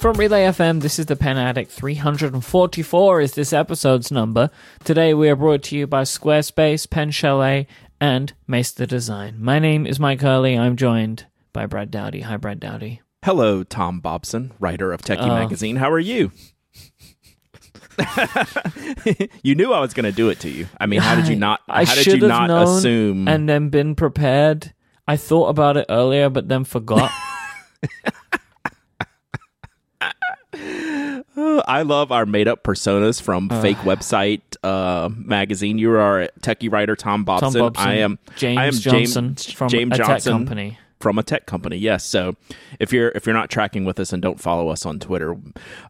From Relay FM, this is the Pen Addict 344 is this episode's number. Today we are brought to you by Squarespace, Pen Chalet, and Maester Design. My name is Mike Hurley. I'm joined by Brad Dowdy. Hi, Brad Dowdy. Hello, Tom Bobson, writer of Techie Oh. Magazine. How are you? you knew I was going to do it to you. I mean, how did you not? I how did you have not known assume? and then been prepared. I thought about it earlier, but then forgot. I love our made up personas from fake website uh, magazine. You are techie writer, Tom Bobson. Tom Bobson, I am James I am Johnson James, from James a tech company. from a tech company. Yes. So if you're if you're not tracking with us and don't follow us on Twitter,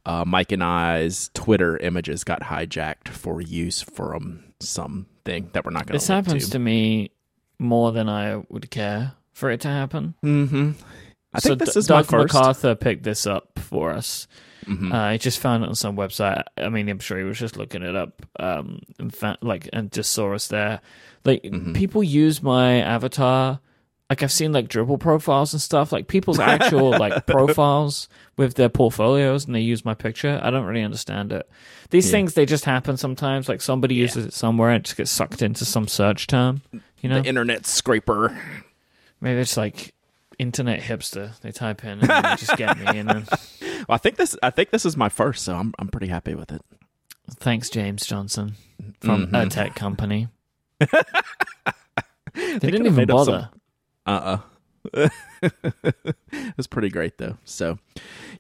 uh, Mike and I's Twitter images got hijacked for use from something that we're not going to. This happens to me more than I would care for it to happen. Mm-hmm. I so think this D- is my Doug first. McArthur picked this up for us. Mhm. Uh, I just found it on some website. I mean, I'm sure he was just looking it up, um, and fa- like, and just saw us there. Like, Mm-hmm. people use my avatar. Like, I've seen like Dribbble profiles and stuff. Like, people's actual like profiles with their portfolios, and they use my picture. I don't really understand it. These things they just happen sometimes. Like, somebody uses it somewhere, and it just gets sucked into some search term. You know, the internet scraper. maybe it's like internet hipster. They type in and they just get me, and then. I think this. I think this is my first, so I'm I'm pretty happy with it. Thanks, James Johnson from Mm-hmm. a tech company. they didn't even up some- bother. Uh uh it was pretty great though. So,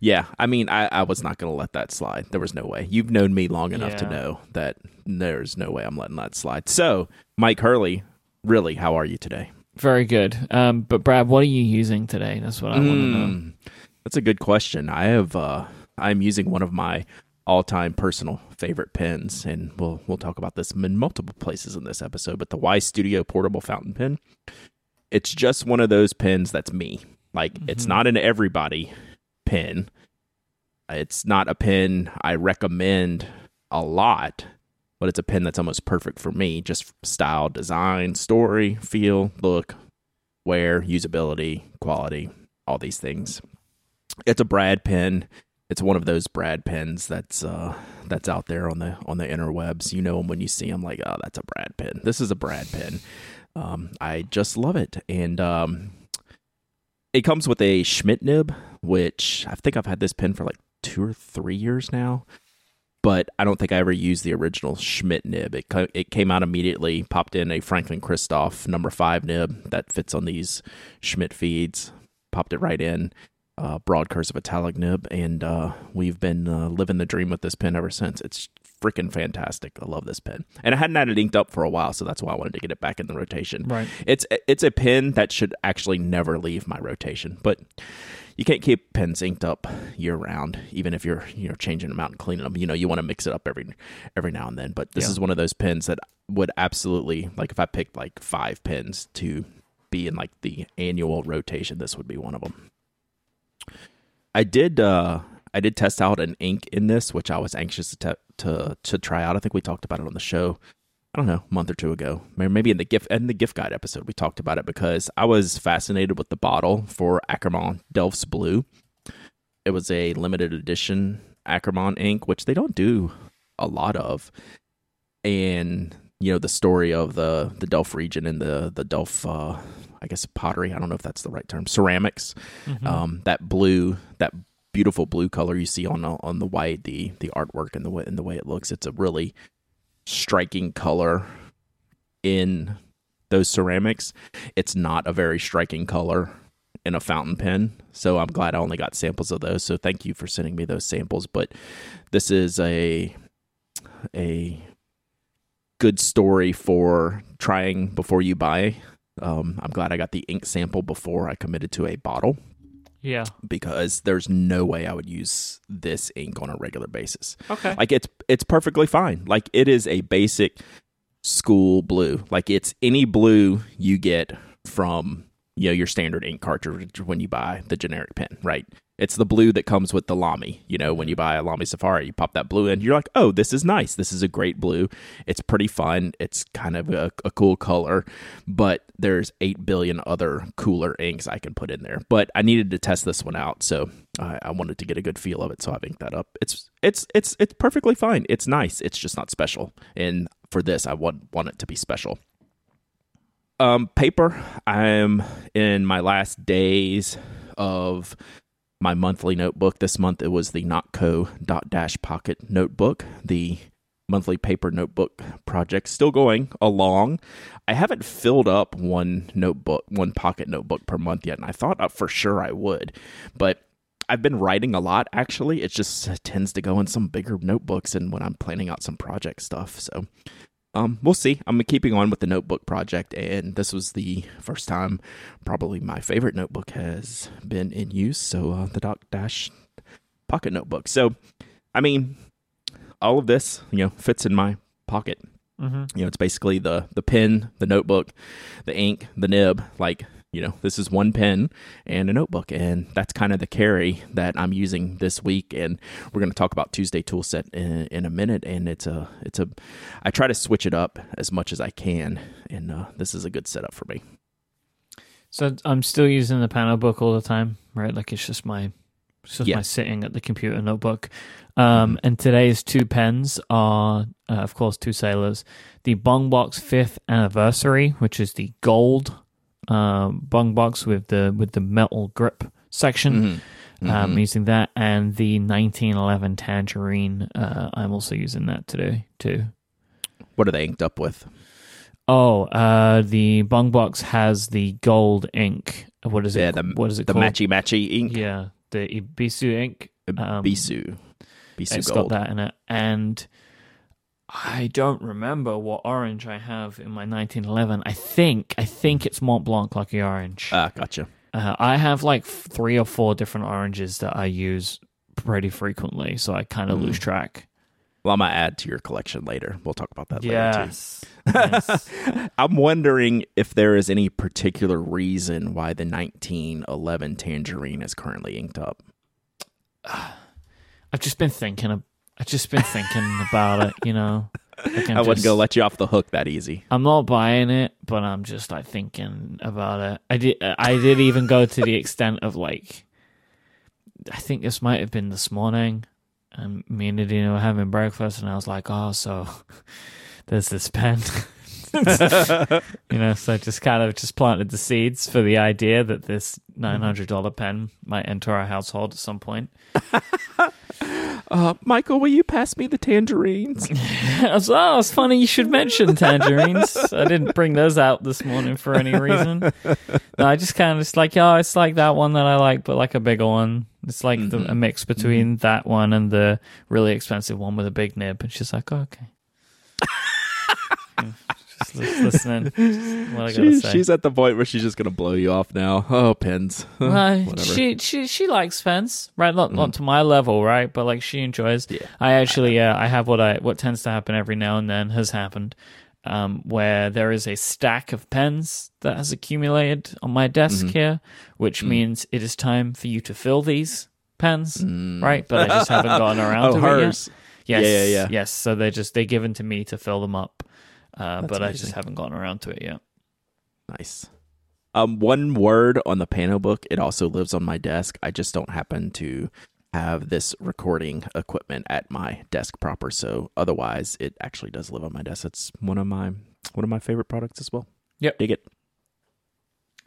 yeah, I mean, I, I was not going to let that slide. There was no way. You've known me long enough to know that there's no way I'm letting that slide. So, Mike Hurley, really, how are you today? Very good. Um, but Brad, what are you using today? That's what I want to know. That's a good question. I have uh I'm using one of my all-time personal favorite pens and we'll we'll talk about this in multiple places in this episode, but the Y Studio portable fountain pen. It's just one of those pens that's me. Like it's not an everybody pen. It's not a pen I recommend a lot, but it's a pen that's almost perfect for me. Just style, design, story, feel, look, wear, usability, quality, all these things. It's a Brad pen. It's one of those Brad pens that's uh that's out there on the on the interwebs. You know them when you see them. Like, oh, that's a Brad pen. This is a Brad pen. Um, I just love it, and um, it comes with a Schmidt nib, which I think I've had this pen for like two or three years now. But I don't think I ever used the original Schmidt nib. It co- it came out immediately, popped in a Franklin Christoph number five nib that fits on these Schmidt feeds. Popped it right in, uh, broad cursive italic nib, and uh, we've been uh, living the dream with this pen ever since. It's freaking fantastic. I love this pen, and I hadn't had it inked up for a while, so that's why I wanted to get it back in the rotation. Right. It's it's a pen that should actually never leave my rotation, but you can't keep pens inked up year round, even if you're you know changing them out and cleaning them. You know you want to mix it up every every now and then. But this Yeah. is one of those pens that would absolutely like if I picked like five pens to be in like the annual rotation, this would be one of them. I did uh I did test out an ink in this, which I was anxious to te- to to try out. I think we talked about it on the show. I don't know, a month or two ago. Maybe in the gift in the gift guide episode we talked about it because I was fascinated with the bottle for Akkerman Delfts Blue. It was a limited edition Akkerman ink, which they don't do a lot of. And you know the story of the the Delft region and the the Delft, uh, I guess pottery. I don't know if that's the right term. Ceramics. Um, that blue, that beautiful blue color you see on the, on the white, the the artwork and the way and the way it looks. It's a really striking color in those ceramics. It's not a very striking color in a fountain pen. So I'm glad I only got samples of those. So thank you for sending me those samples. But this is a a good story for trying before you buy. Um, I'm glad I got the ink sample before I committed to a bottle Yeah. because there's no way I would use this ink on a regular basis. Okay. Like it's it's perfectly fine. Like it is a basic school blue. Like it's any blue you get from you know your standard ink cartridge when you buy the generic pen, right? It's the blue that comes with the Lamy. You know, when you buy a Lamy Safari, you pop that blue in. You're like, oh, this is nice. This is a great blue. It's pretty fun. It's kind of a, a cool color, but there's eight billion other cooler inks I can put in there. But I needed to test this one out, so I, I wanted to get a good feel of it. So I've inked that up. It's it's it's it's perfectly fine. It's nice. It's just not special. And for this, I want want it to be special. Um, paper. I'm in my last days of my monthly notebook. This month it was the Nock Co dot dash pocket notebook, the monthly paper notebook project still going along. I haven't filled up one notebook, one pocket notebook per month yet, and I thought uh, for sure I would, but I've been writing a lot actually. It just tends to go in some bigger notebooks and when I'm planning out some project stuff. So um, we'll see. I'm keeping on with the notebook project, and this was the first time, probably my favorite notebook has been in use. So uh, the DotDash Pocket Notebook. So, I mean, all of this, you know, fits in my pocket. Mm-hmm. You know, it's basically the the pen, the notebook, the ink, the nib. Like you know, this is one pen and a notebook, and that's kind of the carry that I'm using this week. And we're going to talk about Tuesday tool set in, in, a minute. And it's a, it's a, I try to switch it up as much as I can, and uh, this is a good setup for me. So I'm still using the Panobook all the time, right? Like it's just my, it's just yeah. my sitting at the computer notebook. Um, mm-hmm. and today's two pens are, uh, of course, two sailors. The Bungubox fifth anniversary, which is the gold um, Bungubox with the with the metal grip section. Mm-hmm. Um, mm-hmm. using that and the 1911 tangerine. Uh, I'm also using that today too. What are they inked up with? Oh, uh, the Bungubox has the gold ink. What is yeah, it? The, what is it? The called? matchy matchy ink. Yeah, the Ibisu ink. Um, Bisu. Bisu it's gold. got that in it, and I don't remember what orange I have in my 1911. I think I think it's Mont Blanc Lucky Orange. Ah, gotcha. Uh, I have like three or four different oranges that I use pretty frequently, so I kind of mm. lose track. Well, I'm gonna add to your collection later. We'll talk about that yes. later too. yes. I'm wondering if there is any particular reason why the 1911 Tangerine is currently inked up. I've just been thinking I've just been thinking about it, you know. Like I wouldn't go let you off the hook that easy. I'm not buying it, but I'm just like thinking about it. I did. I did even go to the extent of like, I think this might have been this morning, and me and Nadine were having breakfast, and I was like, "Oh, so there's this pen." you know, so I just kind of just planted the seeds for the idea that this nine hundred dollar pen might enter our household at some point. Uh, Michael, will you pass me the tangerines? was, oh, it's funny you should mention tangerines. I didn't bring those out this morning for any reason. No, I just kind of just like, oh, it's like that one that I like, but like a bigger one. It's like mm-hmm. the, a mix between mm-hmm. that one and the really expensive one with a big nib. And she's like, oh, okay just listening. What I she's, say. she's at the point where she's just gonna blow you off now. Oh, pens. Well, she she she likes pens, right? Not mm. not to my level, right? But like she enjoys. Yeah. I actually, uh, I have what I what tends to happen every now and then has happened, um, where there is a stack of pens that has accumulated on my desk mm-hmm. here, which mm. means it is time for you to fill these pens, mm. right? But I just haven't gotten around oh, to hers. it yet. Yes, yeah, yeah, yeah. Yes, so they're just they're given to me to fill them up. Uh, but amazing. I just haven't gotten around to it yet. Nice. Um, one word on the Panobook. It also lives on my desk. I just don't happen to have this recording equipment at my desk proper. So otherwise, it actually does live on my desk. It's one of my one of my favorite products as well. Yep, dig it.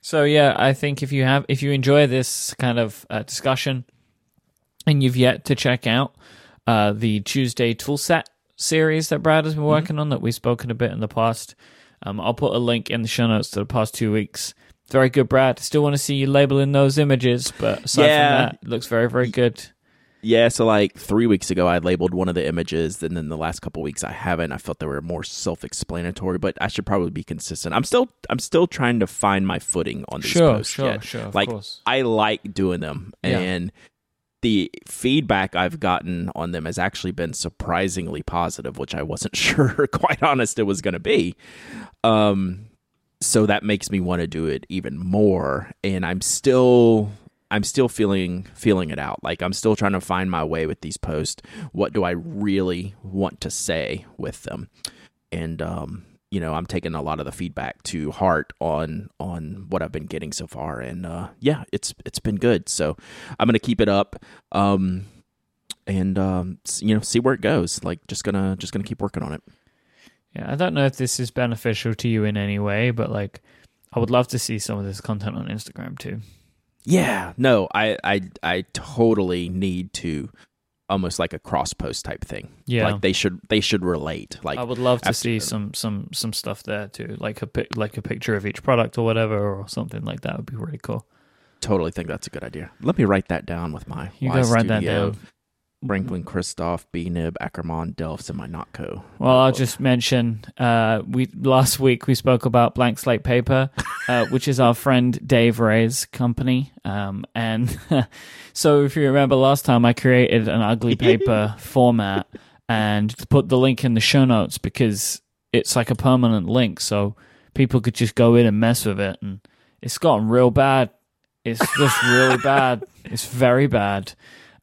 So yeah, I think if you have if you enjoy this kind of uh, discussion, and you've yet to check out uh, the Tuesday tool set series that Brad has been mm-hmm. working mm-hmm. on that we've spoken a bit in the past. Um, I'll put a link in the show notes to the past two weeks. Very good, Brad. Still want to see you labeling those images, but aside yeah. from that, it looks very, very good. Yeah, so like three weeks ago, I labeled one of the images, and then the last couple weeks I haven't. I felt they were more self-explanatory, but I should probably be consistent. I'm still, I'm still trying to find my footing on these sure, posts. Sure, yet. sure, like course. I like doing them, yeah. and the feedback I've gotten on them has actually been surprisingly positive, which I wasn't sure, quite honest, it was going to be. Um, so that makes me want to do it even more. And I'm still, I'm still feeling feeling it out. Like I'm still trying to find my way with these posts. What do I really want to say with them? And um, you know, I'm taking a lot of the feedback to heart on on what I've been getting so far, and uh, yeah, it's it's been good. So I'm gonna keep it up, um, and um, you know, see where it goes. Like just gonna just gonna keep working on it. Yeah, I don't know if this is beneficial to you in any way, but like, I would love to see some of this content on Instagram too. Yeah, no, I I I totally need to almost like a cross post type thing. Yeah, like they should they should relate. Like I would love to after- see some some some stuff there too, like a pic, like a picture of each product or whatever, or something like that would be really cool. totally think that's a good idea. Let me write that down with my You Y go write that down. Franklin, Christoph, B Nib, Akkerman, Delfts, and my Nock Co. Well, I'll just mention uh, we last week we spoke about blank slate paper, uh, which is our friend Dave Ray's company. Um, and so, if you remember last time, I created an ugly paper format and put the link in the show notes because it's like a permanent link, so people could just go in and mess with it. And it's gotten real bad. It's just really bad. It's very bad.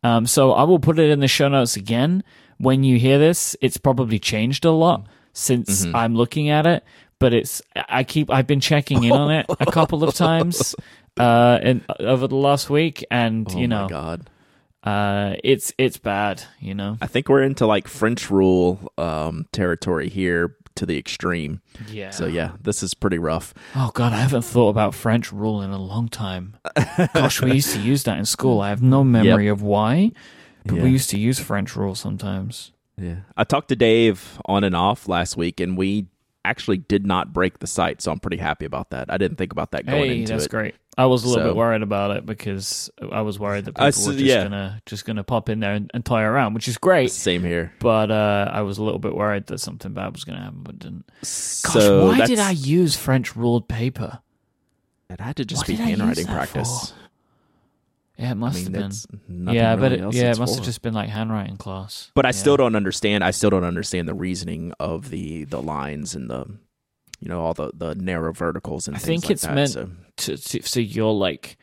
Um, so I will put it in the show notes again. When you hear this, it's probably changed a lot since Mhm. I'm looking at it. But it's I keep I've been checking in on it a couple of times uh, in over the last week, and Oh you my know, God. uh, it's it's bad. You know, I think we're into like French rule um, territory here to the extreme. yeah. So yeah, this is pretty rough. Oh god, I haven't thought about French rule in a long time. Gosh, we used to use that in school. I have no memory of why, but Yeah. we used to use French rule sometimes. Yeah. I talked to Dave on and off last week, and we actually did not break the site, so I'm pretty happy about that. I didn't think about that going Hey, into that's it. great. I was a little So- bit worried about it because I was worried that people Uh, so- were just yeah. gonna just gonna pop in there and, and toy around, which is great. Same here. But uh, I was a little bit worried that something bad was gonna happen, but didn't. Gosh, so why did I use French ruled paper? It had to just What be did I use handwriting practice. Yeah, it I must mean, have been. Yeah, but it, yeah, it must have just been like handwriting class. But I Yeah. still don't understand. I still don't understand the reasoning of the the lines and the, you know, all the the narrow verticals and I things think like it's that. meant- so. to, to so you're like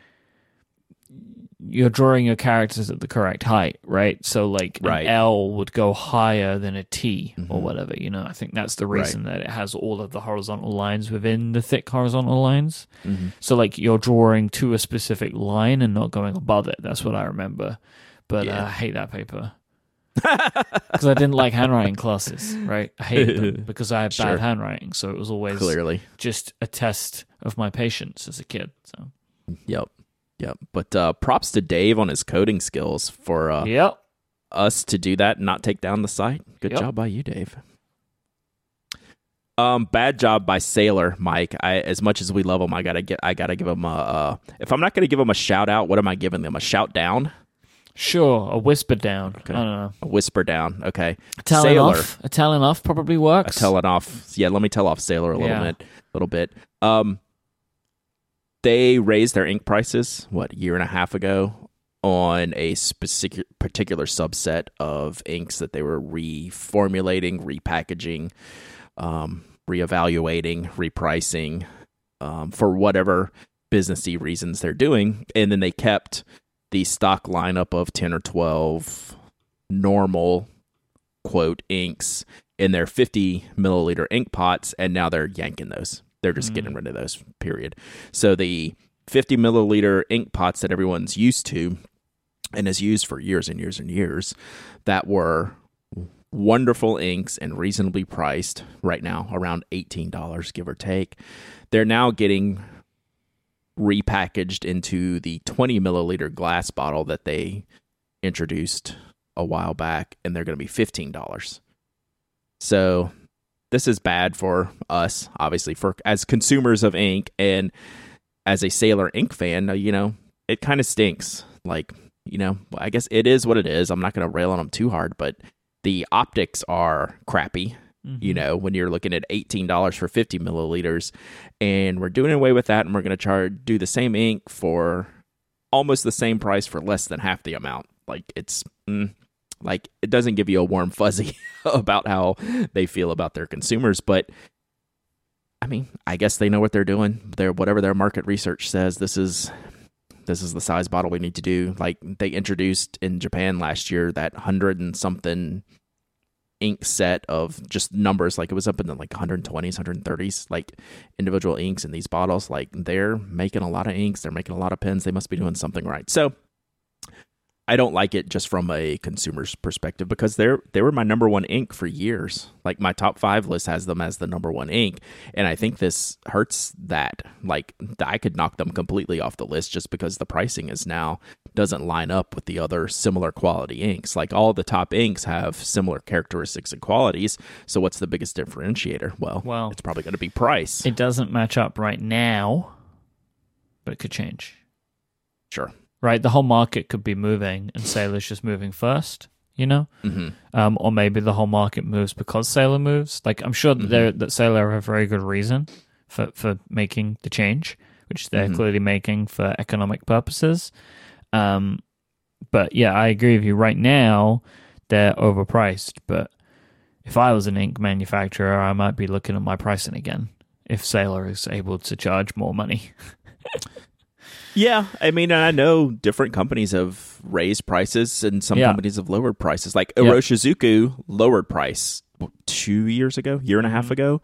you're drawing your characters at the correct height, right? So like Right. an L would go higher than a T or Mhm. whatever, you know. I think that's the Right. reason that it has all of the horizontal lines within the thick horizontal lines. Mhm. So like you're drawing to a specific line and not going above it. That's what I remember. But Yeah. uh, I hate that paper. Because I didn't like handwriting classes, right? I hated them because I had Sure. bad handwriting. So it was always Clearly, just a test of my patience as a kid. So yep, yep. But uh, props to Dave on his coding skills for uh, Yep. us to do that and not take down the site. Good Yep. job by you, Dave. Um, bad job by Sailor Mike. I, as much as we love him, I gotta get. I gotta give him a. Uh, if I'm not gonna give him a shout out, what am I giving them? A shout down? Sure, a whisper down. Okay. I don't know. A whisper down? Okay. A telling Sailor. off. A telling off probably works. A telling off. Yeah, let me tell off Sailor a little Yeah. bit. A little bit. Um, they raised their ink prices what a year and a half ago on a specific particular subset of inks that they were reformulating, repackaging, um, reevaluating, repricing um, for whatever businessy reasons they're doing, and then they kept the stock lineup of ten or twelve normal quote inks in their 50 milliliter ink pots and now they're yanking those they're just Mm. getting rid of those period. So the 50 milliliter ink pots that everyone's used to and has used for years and years and years that were wonderful inks and reasonably priced right now around $18 give or take. They're now getting repackaged into the 20 milliliter glass bottle that they introduced a while back and they're going to be $15 so this is bad for us obviously for as consumers of ink and as a sailor ink fan uh, you know it kind of stinks like you know i guess it is what it is i'm not going to rail on them too hard but the optics are crappy Mhm. you know, when you're looking at $18 for 50 milliliters. And we're doing away with that and we're going to charge, do the same ink for almost the same price for less than half the amount. Like it's, mm, like it doesn't give you a warm fuzzy about how they feel about their consumers. But I mean, I guess they know what they're doing. Their whatever their market research says, this is this is the size bottle we need to do. Like they introduced in Japan last year that hundred and something ink set of just numbers like it was up in the like 120s 130s like individual inks in these bottles like they're making a lot of inks they're making a lot of pens they must be doing something right so I don't like it just from a consumer's perspective because they're they were my number one ink for years. Like my top five list has them as the number one ink, and I think this hurts that. Like I could knock them completely off the list just because the pricing is now doesn't line up with the other similar quality inks. Like all the top inks have similar characteristics and qualities. So what's the biggest differentiator? Well, Well- it's probably going to be price. It doesn't match up right now, but it could change. sure. Right? The whole market could be moving and Sailor's just moving first, you know? hmm Um, or maybe the whole market moves because Sailor moves. Like I'm sure that they're that Sailor have a very good reason for, for making the change, which they're Mhm. clearly making for economic purposes. Um, but yeah, I agree with you. Right now, they're overpriced. But if I was an ink manufacturer, I might be looking at my pricing again. If Sailor is able to charge more money, Yeah, I mean, and I know different companies have raised prices, and some Yeah. companies have lowered prices. Like. Iroshizuku lowered price two years ago, year and a half ago.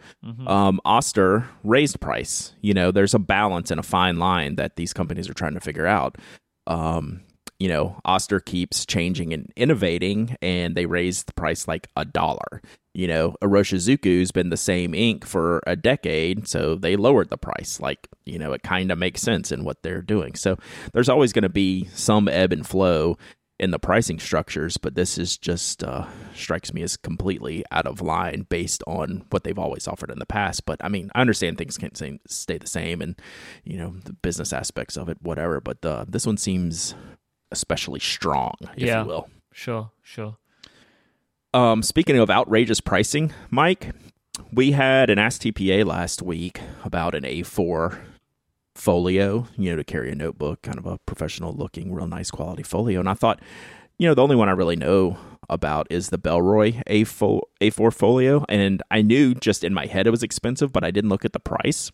Um, Oster raised price. You know, there's a balance and a fine line that these companies are trying to figure out. Um, you know, Oster keeps changing and innovating, and they raised the price like a dollar. You know, Iroshizuku's been the same ink for a decade, so they lowered the price. Like, you know, it kind of makes sense in what they're doing. So there's always going to be some ebb and flow in the pricing structures, but this is just uh, strikes me as completely out of line based on what they've always offered in the past. But I mean, I understand things can't stay the same, and you know the business aspects of it, whatever. But uh, this one seems especially strong, if Yeah. you will. sure, sure. Um, speaking of outrageous pricing, Mike, we had an Ask TPA last week about an A4 folio, you know, to carry a notebook, kind of a professional looking, real nice quality folio. And I thought, you know, the only one I really know about is the Bellroy A4, A4 folio. And I knew just in my head it was expensive, but I didn't look at the price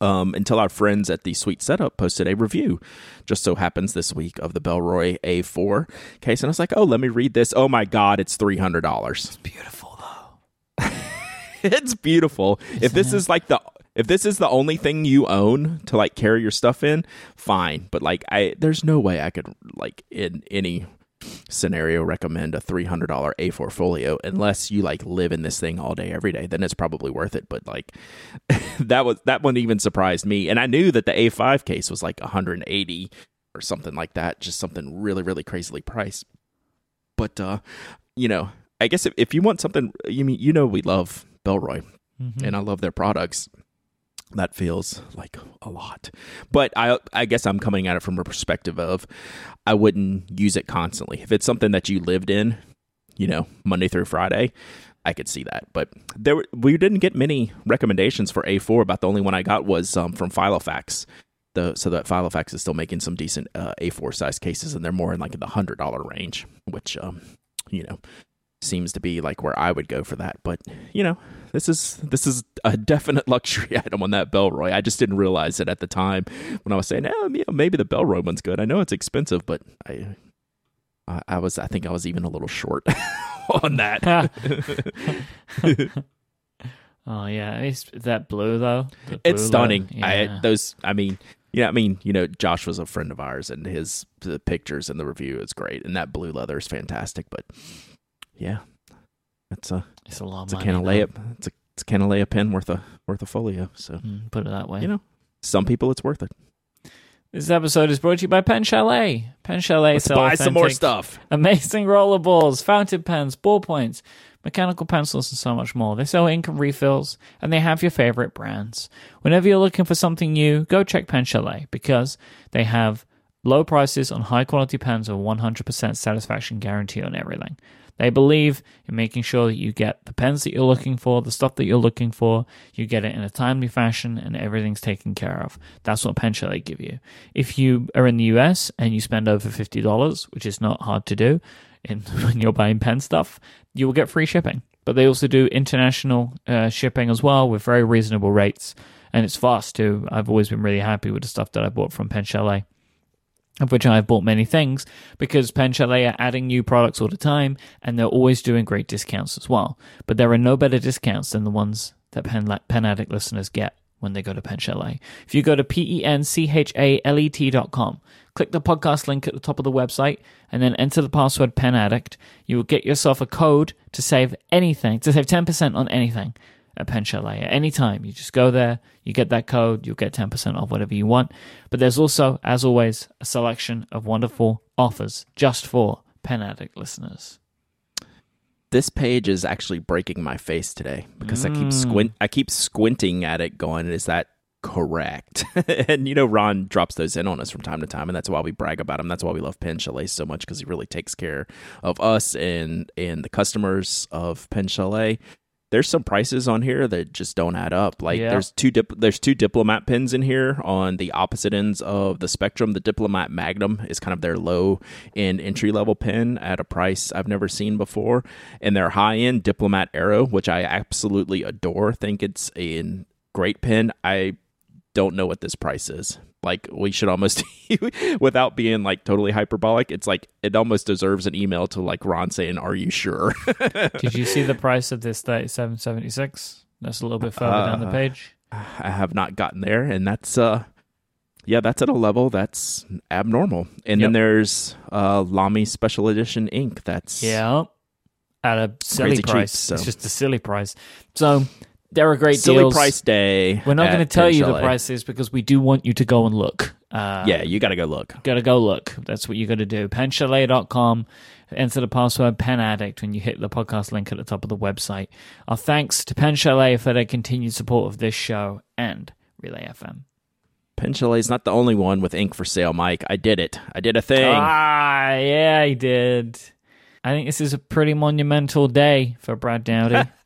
um, until our friends at the Sweet Setup posted a review. Just so happens this week of the Bellroy A4 case, and I was like, "Oh, let me read this. Oh my God, it's three hundred dollars. It's Beautiful though. it's beautiful. if this is like the if this is the only thing you own to like carry your stuff in, fine. But like, I there's no way I could like in any scenario recommend a three hundred dollar A4 folio unless you like live in this thing all day every day. Then it's probably worth it. But like that was that one even surprised me, and I knew that the A5 case was like 180 or something like that, just something really really crazily priced. But uh, you know, I guess if, if you want something, you mean you know we love Bellroy Mhm. and I love their products. That feels like a lot, but I I guess I'm coming at it from a perspective of I wouldn't use it constantly. If it's something that you lived in, you know, Monday through Friday, I could see that. But there we didn't get many recommendations for A4. About the only one I got was um, from Filofax. The, so that Filofax is still making some decent uh, A4 size cases, and they're more in like the hundred dollar range, which um, you know seems to be like where I would go for that. But you know, this is this is a definite luxury item on that Bellroy. I just didn't realize it at the time when I was saying, oh, yeah, maybe the Bellroy one's good. I know it's expensive, but I, I, I was, I think I was even a little short on that. oh yeah, it's that blue though. the it's stunning. logo. I Yeah. those, I mean. Yeah, I mean, you know, Josh was a friend of ours, and his the pictures and the review is great, and that blue leather is fantastic. But yeah, it's a it's a lot it's a money. though. Kanilea it's a it's a Kanilea pen worth a worth a folio. So Mm, put it that way. you know, some people it's worth it. This episode is brought to you by Pen Chalet. Pen Chalet Let's sell buy some more stuff. Amazing rollerballs, fountain pens, ballpoints, mechanical pencils, and so much more. They sell ink and refills, and they have your favorite brands. Whenever you're looking for something new, go check Pen Chalet because they have low prices on high quality pens with 100% satisfaction guarantee on everything. They believe in making sure that you get the pens that you're looking for, the stuff that you're looking for, you get it in a timely fashion, and everything's taken care of. That's what Pen Chalet give you. If you are in the US and you spend over $50, which is not hard to do in, when you're buying pen stuff, you will get free shipping. But they also do international uh, shipping as well with very reasonable rates, and it's fast too. I've always been really happy with the stuff that I bought from Pen Chalet. Of which I've bought many things because Pen Chalet are adding new products all the time and they're always doing great discounts as well. But there are no better discounts than the ones that Pen, Pen Addict listeners get when they go to Pen Chalet. If you go to P-E-N-C-H-A-L-E-T dot com, click the podcast link at the top of the website and then enter the password Pen Addict, you will get yourself a code to save anything, to save 10% on anything at Pen Chalet at any time. You just go there, you get that code, you'll get 10% off whatever you want. But there's also, as always, a selection of wonderful offers just for Pen Addict listeners. This page is actually breaking my face today because I keep Mm. squint I keep squinting at it going, is that correct? and you know Ron drops those in on us from time to time and that's why we brag about him. That's why we love Pen Chalet so much because he really takes care of us and and the customers of Pen Chalet. There's some prices on here that just don't add up. Like Yeah. there's two dip- there's two diplomat pins in here on the opposite ends of the spectrum. The diplomat Magnum is kind of their low end entry level pin at a price I've never seen before, and their high end diplomat Aero, which I absolutely adore. Think it's a great pin. I don't know what this price is. Like we should almost, without being like totally hyperbolic, it's like it almost deserves an email to like Ron saying, "Are you sure?" Did you see the price of this 3776? That's a little bit further down the Uh, page. I have not gotten there, and that's uh, yeah, that's at a level that's abnormal. And Yep. then there's uh, Lamy Special Edition ink. That's Yeah. At a silly Crazy cheap, price. so- It's just a silly price. So there are a great silly deals. price day. We're not going to tell you the prices because we do want you to go and look. Uh, Yeah, you got to go look. Gotta go look. That's what you gotta do. Penchalet.com. Enter the password Pen Addict when you hit the podcast link at the top of the website. Our thanks to Pen Chalet for their continued support of this show and Relay FM. Pen Chalet's not the only one with ink for sale, Mike. I did it. I did a thing. Ah, yeah, I did. I think this is a pretty monumental day for Brad Dowdy.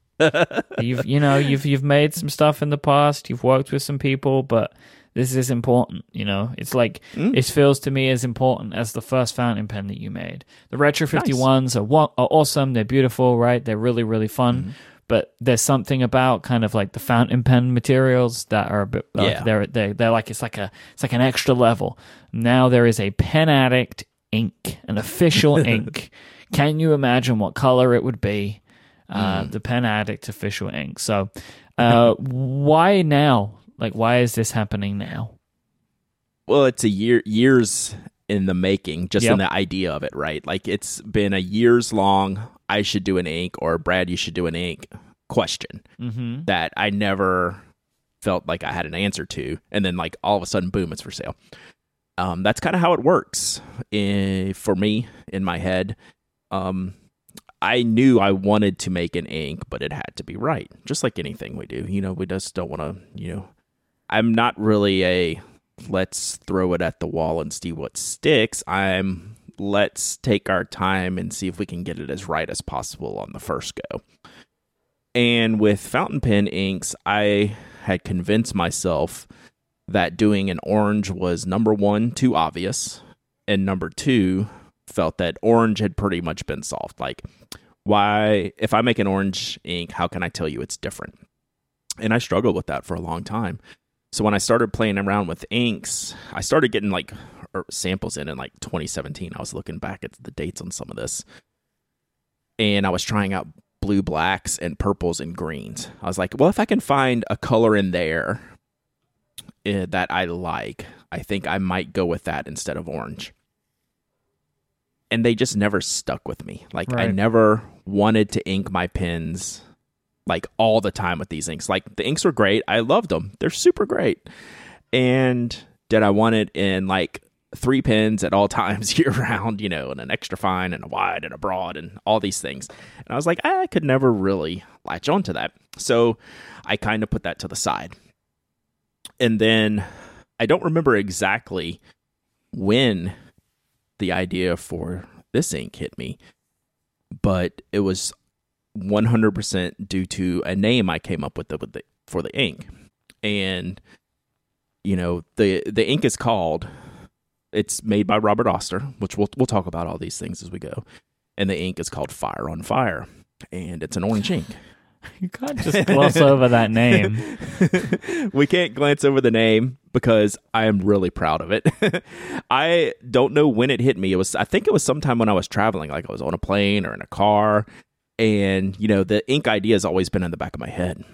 you've you know you've you've made some stuff in the past. You've worked with some people, but this is important. You know, it's like mm. it feels to me as important as the first fountain pen that you made. The Retro Fifty Ones are are awesome. They're beautiful, right? They're really really fun. Mm-hmm. But there's something about kind of like the fountain pen materials that are a bit like Yeah. they're they're they're like it's like a it's like an extra level. Now there is a pen addict ink, an official ink. Can you imagine what color it would be? Uh, The pen addict official ink. So, uh, why now? Like, why is this happening now? well, it's a year years in the making, just Yep. in the idea of it, right? Like it's been a years long. I should do an ink, or Brad, you should do an ink question Mm-hmm. that I never felt like I had an answer to, and then like all of a sudden, boom, it's for sale. Um, that's kind of how it works eh, for me in my head. Um, I knew I wanted to make an ink, but it had to be right, just like anything we do. You know, we just don't want to. You know, I'm not really a let's throw it at the wall and see what sticks. I'm let's take our time and see if we can get it as right as possible on the first go. And with fountain pen inks, I had convinced myself that doing an orange was number one, too obvious, and number two, felt that orange had pretty much been solved. Like, why, if I make an orange ink, how can I tell you it's different? And I struggled with that for a long time. So when I started playing around with inks, I started getting like er, samples in in like 2017. I was looking back at the dates on some of this, and I was trying out blue blacks and purples and greens. I was like, well, if I can find a color in there eh, that I like, I think I might go with that instead of orange. And they just never stuck with me. Like I never wanted to ink my pens like all the time with these inks. Like the inks were great. I loved them. They're super great. And did I want it in like three pins at all times year round, you know, and an extra fine and a wide and a broad and all these things. And I was like, I could never really latch onto that. So I kind of put that to the side. And then I don't remember exactly when the idea for this ink hit me, but it was 100% due to a name I came up with, the, with the, for the ink. And you know, the the ink is called it's made by Robert Oster, which we'll we'll talk about all these things as we go. And the ink is called Fire on Fire, and it's an orange ink. You can't just gloss over that name. we can't glance over the name because I am really proud of it. I don't know when it hit me. It was I think it was sometime when I was traveling, like I was on a plane or in a car, and you know the ink idea has always been in the back of my head.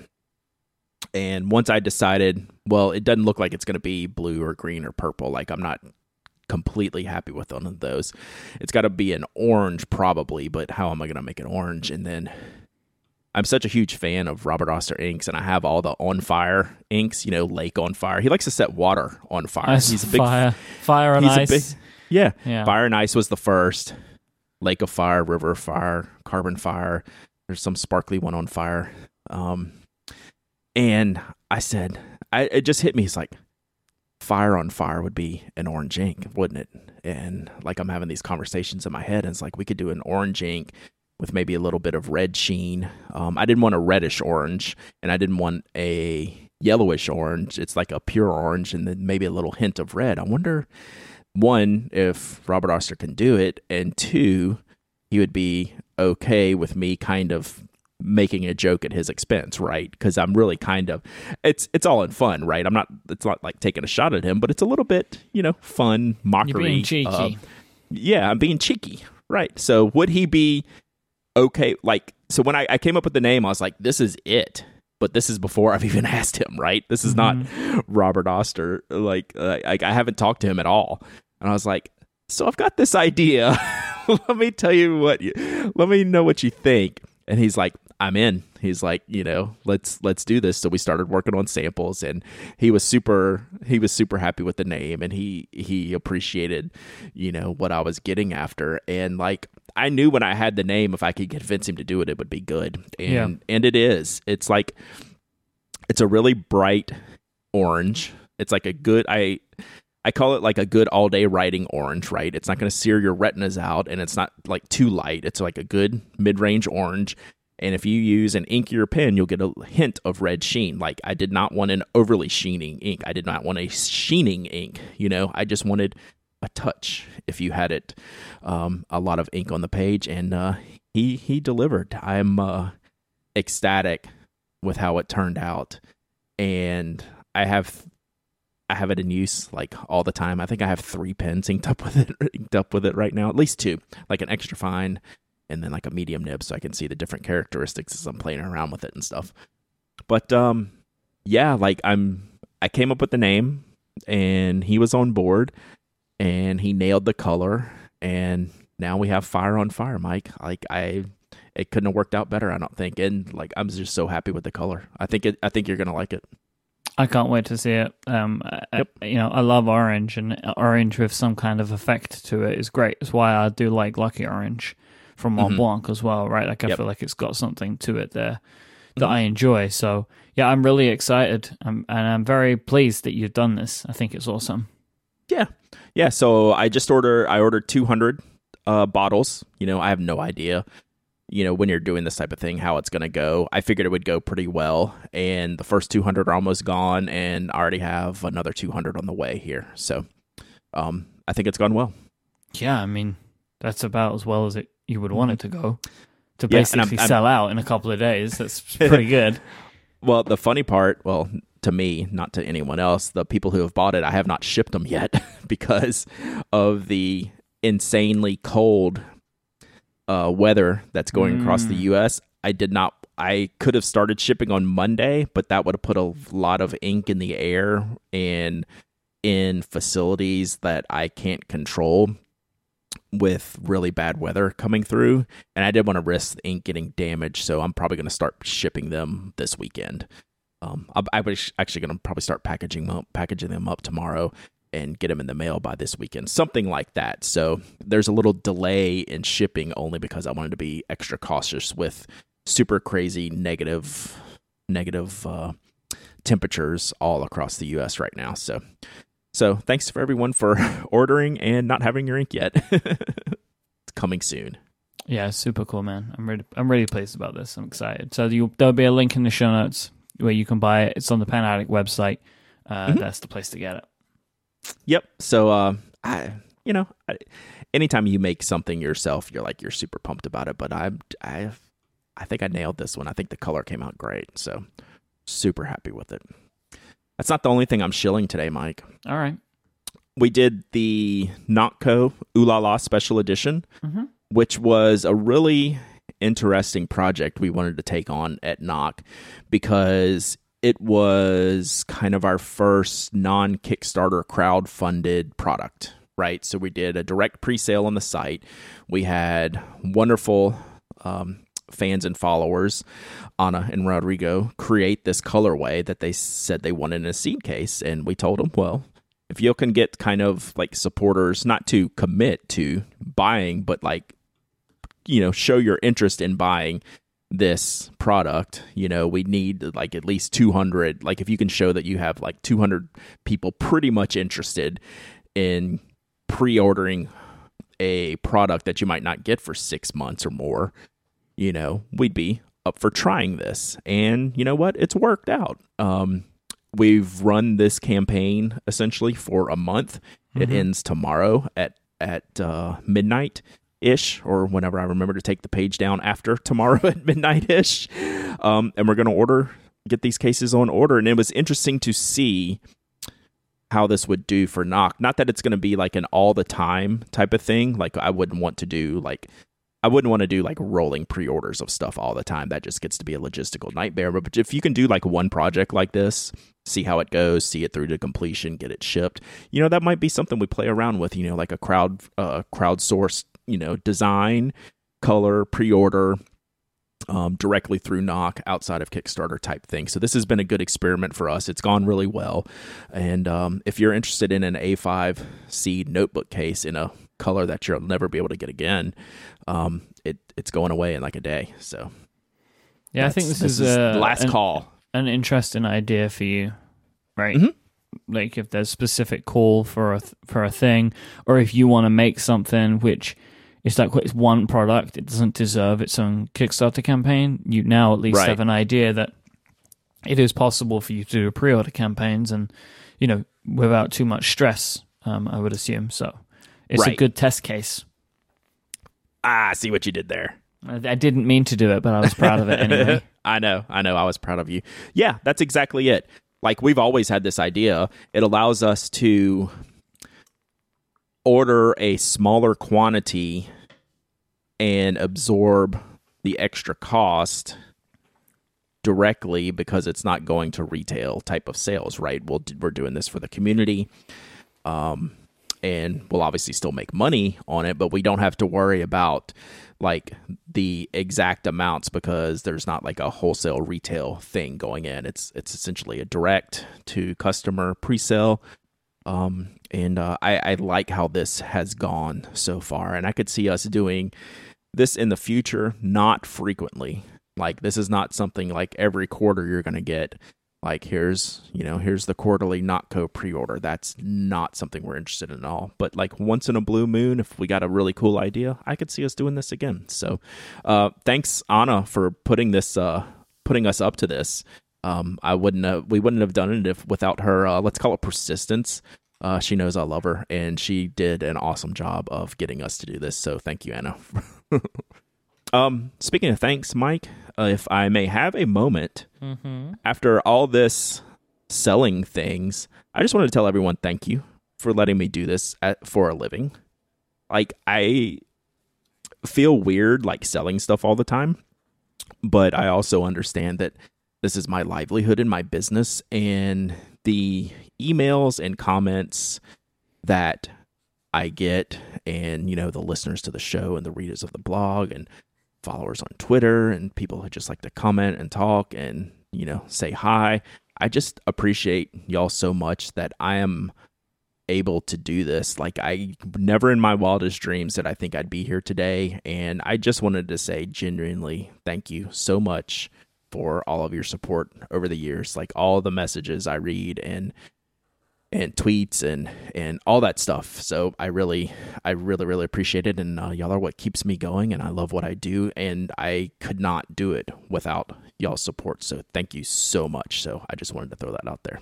And once I decided, well, it doesn't look like it's going to be blue or green or purple. Like I'm not completely happy with one of those. It's got to be an orange probably, but how am I going to make it orange? And then I'm such a huge fan of Robert Oster inks, and I have all the on fire inks. You know, lake on fire. He likes to set water on fire. Ice he's a big fire, fire and ice. Big, yeah. Yeah. fire and ice was the first. Lake of fire, river of fire, carbon fire. There's some sparkly one on fire. Um, and I said, I it just hit me. It's like fire on fire would be an orange ink, wouldn't it? And like I'm having these conversations in my head, and it's like we could do an orange ink with maybe a little bit of red sheen. Um, I didn't want a reddish orange, and I didn't want a yellowish orange. It's like a pure orange, and then maybe a little hint of red. I wonder, one, if Robert Oster can do it, and two, he would be okay with me kind of making a joke at his expense, right? Because I'm really kind of it's it's all in fun, right? I'm not it's not like taking a shot at him, but it's a little bit you know fun mockery. You're being cheeky. Uh, yeah, I'm being cheeky, right? So would he be okay? Like so when I, I came up with the name, I was like, this is it. But this is before I've even asked him, right? This is not Robert Oster. Like, uh, like I haven't talked to him at all, and I was like, so I've got this idea. let me tell you what you, let me know what you think. And he's like, I'm in. He's like, you know, let's let's do this. So we started working on samples and he was super he was super happy with the name and he he appreciated, you know, what I was getting after. And like I knew when I had the name if I could convince him to do it it would be good. And Yeah. and it is. It's like it's a really bright orange. It's like a good I I call it like a good all day writing orange, right? It's not going to sear your retinas out and it's not like too light. It's like a good mid range orange. And if you use an inkier pen, you'll get a hint of red sheen. Like I did not want an overly sheening ink. I did not want a sheening ink. You know, I just wanted a touch. If you had it, um, a lot of ink on the page, and uh, he he delivered. I'm uh, ecstatic with how it turned out, and I have I have it in use like all the time. I think I have three pens inked up with it, inked up with it right now, at least two, like an extra fine and then like a medium nib, so I can see the different characteristics as I'm playing around with it and stuff. But um, yeah, like I'm, I came up with the name, and he was on board, and he nailed the color, and now we have fire on fire, Mike. Like I, it couldn't have worked out better, I don't think. And like I'm just so happy with the color. I think it, I think you're gonna like it. I can't wait to see it. Um, I- I- you know, I love orange, and orange with some kind of effect to it is great. It's why I do like Lucky Orange from Mont Mhm. Blanc as well, right? Like I Yep. feel like it's got something to it there that Mhm. I enjoy. So yeah, I'm really excited, um, and I'm very pleased that you've done this. I think it's awesome. Yeah, yeah. So I just order. I ordered 200 uh, bottles. You know, I have no idea. You know, when you're doing this type of thing, how it's gonna go. I figured it would go pretty well, and the first 200 are almost gone, and I already have another 200 on the way here. So, um, I think it's gone well. Yeah, I mean that's about as well as it you would want it to go. To Mm-hmm. Yeah, and I'm- basically I'm- sell out in a couple of days. That's pretty good. Well, the funny part, well, to me, not to anyone else, the people who have bought it, I have not shipped them yet because of the insanely cold uh, weather that's going across the Mm. U.S. I did not. I could have started shipping on Monday, but that would have put a lot of ink in the air and in facilities that I can't control with really bad weather coming through. And I didn't want to risk the ink getting damaged, so I'm probably going to start shipping them this weekend. Um, I, I was actually going to probably start packaging them up, packaging them up tomorrow and get them in the mail by this weekend, something like that. So there's a little delay in shipping only because I wanted to be extra cautious with super crazy negative negative uh, temperatures all across the U.S. right now. So so thanks for everyone for ordering and not having your ink yet. it's coming soon. Yeah, super cool, man. I'm ready. I'm really pleased about this. I'm excited. So you, there'll be a link in the show notes where you can buy it. It's on the Pen Addict website. Uh, Mhm. That's the place to get it. Yep. So, uh, I, you know, I, anytime you make something yourself, you're like you're super pumped about it. But I'm, I, I think I nailed this one. I think the color came out great. So super happy with it. That's not the only thing I'm shilling today, Mike. All right. We did the Nock Co Ooh La La Special Edition, mm-hmm. which was a really interesting project we wanted to take on at Nock because it was kind of our first non Kickstarter crowd funded product, right? So we did a direct pre sale on the site. We had wonderful um, fans and followers, Anna and Rodrigo, create this colorway that they said they wanted in a seed case. And we told them, well, if you can get kind of like supporters not to commit to buying, but like, you know, show your interest in buying this product, you know, we need like at least 200. Like, if you can show that you have like 200 people pretty much interested in pre ordering a product that you might not get for six months or more, you know, we'd be up for trying this. And you know what? It's worked out. Um, we've run this campaign essentially for a month. Mm-hmm. It ends tomorrow at at uh, midnight ish, or whenever I remember to take the page down after tomorrow at midnight ish. Um, and we're going to order get these cases on order. And it was interesting to see how this would do for Nock. Not that it's going to be like an all the time type of thing. Like I wouldn't want to do like I wouldn't want to do like rolling pre-orders of stuff all the time. That just gets to be a logistical nightmare. But if you can do like one project like this, see how it goes, see it through to completion, get it shipped, you know, that might be something we play around with, you know, like a crowd uh crowdsourced, you know, design, color, pre-order, um, directly through Nock outside of Kickstarter type thing. So this has been a good experiment for us. It's gone really well. And um, if you're interested in an A5 seed notebook case in a color that you'll never be able to get again, um, it it's going away in like a day. So yeah, I think this, is, is the last an, call. An interesting idea for you, right? Mm-hmm. Like if there's specific call for a for a thing, or if you want to make something which it's like it's one product, it doesn't deserve its own Kickstarter campaign. You now at least right. have an idea that it is possible for you to do pre-order campaigns, and you know without too much stress. Um, I would assume so. It's right. a good test case. Ah, see what you did there. I, didn't mean to do it, but I was proud of it anyway. I know, I know. I was proud of you. Yeah, that's exactly it. Like we've always had this idea. It allows us to order a smaller quantity and absorb the extra cost directly because it's not going to retail type of sales, right? We'll, we're doing this for the community. Um, and we'll obviously still make money on it, but we don't have to worry about like the exact amounts because there's not like a wholesale retail thing going in. It's it's essentially a direct to customer pre-sale. Um, and uh, I, I like how this has gone so far, and I could see us doing this in the future, not frequently. Like this is not something like every quarter you're going to get like here's you know here's the quarterly Nock Co pre-order. That's not something we're interested in at all. But like once in a blue moon if we got a really cool idea i could see us doing this again. So uh thanks anna for putting this uh putting us up to this. Um i wouldn't have we wouldn't have done it if without her uh, let's call it persistence. Uh, she knows I love her, and she did an awesome job of getting us to do this. So thank you, Anna. um, speaking of thanks, Myke, uh, if I may have a moment mm-hmm. after all this selling things, I just wanted to tell everyone thank you for letting me do this at, for a living. Like I feel weird like selling stuff all the time, but I also understand that this is my livelihood and my business and the emails and comments that I get and you know the listeners to the show and the readers of the blog and followers on Twitter and people who just like to comment and talk and, you know, say hi. I just appreciate y'all so much that I am able to do this. Like I never in my wildest dreams that I think I'd be here today and I just wanted to say genuinely thank you so much for all of your support over the years. Like all the messages I read and and tweets and and all that stuff. So I really I really really appreciate it and uh, y'all are what keeps me going and I love what I do and I could not do it without y'all's support. So thank you so much. So I just wanted to throw that out there.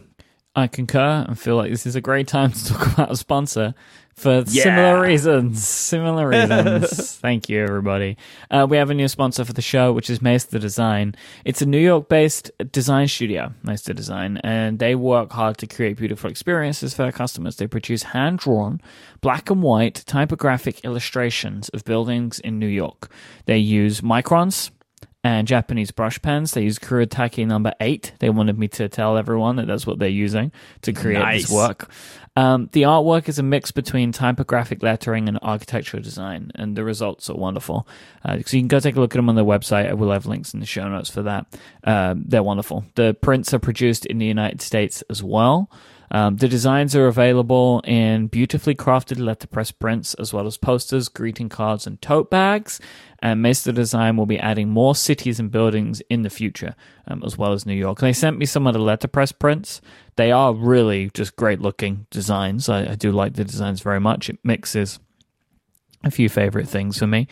I concur and feel like this is a great time to talk about a sponsor for Yeah. similar reasons. Similar reasons. Thank you, everybody. Uh, we have a new sponsor for the show, which is Maester Design. It's a New York based design studio, Maester Design, and they work hard to create beautiful experiences for their customers. They produce hand drawn, black and white typographic illustrations of buildings in New York. They use microns and Japanese brush pens. They use Kuretake number eight. They wanted me to tell everyone that that's what they're using to create Nice. this work. Um, the artwork is a mix between typographic lettering and architectural design, and the results are wonderful. Uh, so you can go take a look at them on their website. I will have links in the show notes for that. Um, they're wonderful. The prints are produced in the United States as well. Um, the designs are available in beautifully crafted letterpress prints, as well as posters, greeting cards, and tote bags. And Maester Design will be adding more cities and buildings in the future, um, as well as New York. They sent me some of the letterpress prints. They are really just great looking designs. I, I do like the designs very much. It mixes a few favorite things for me.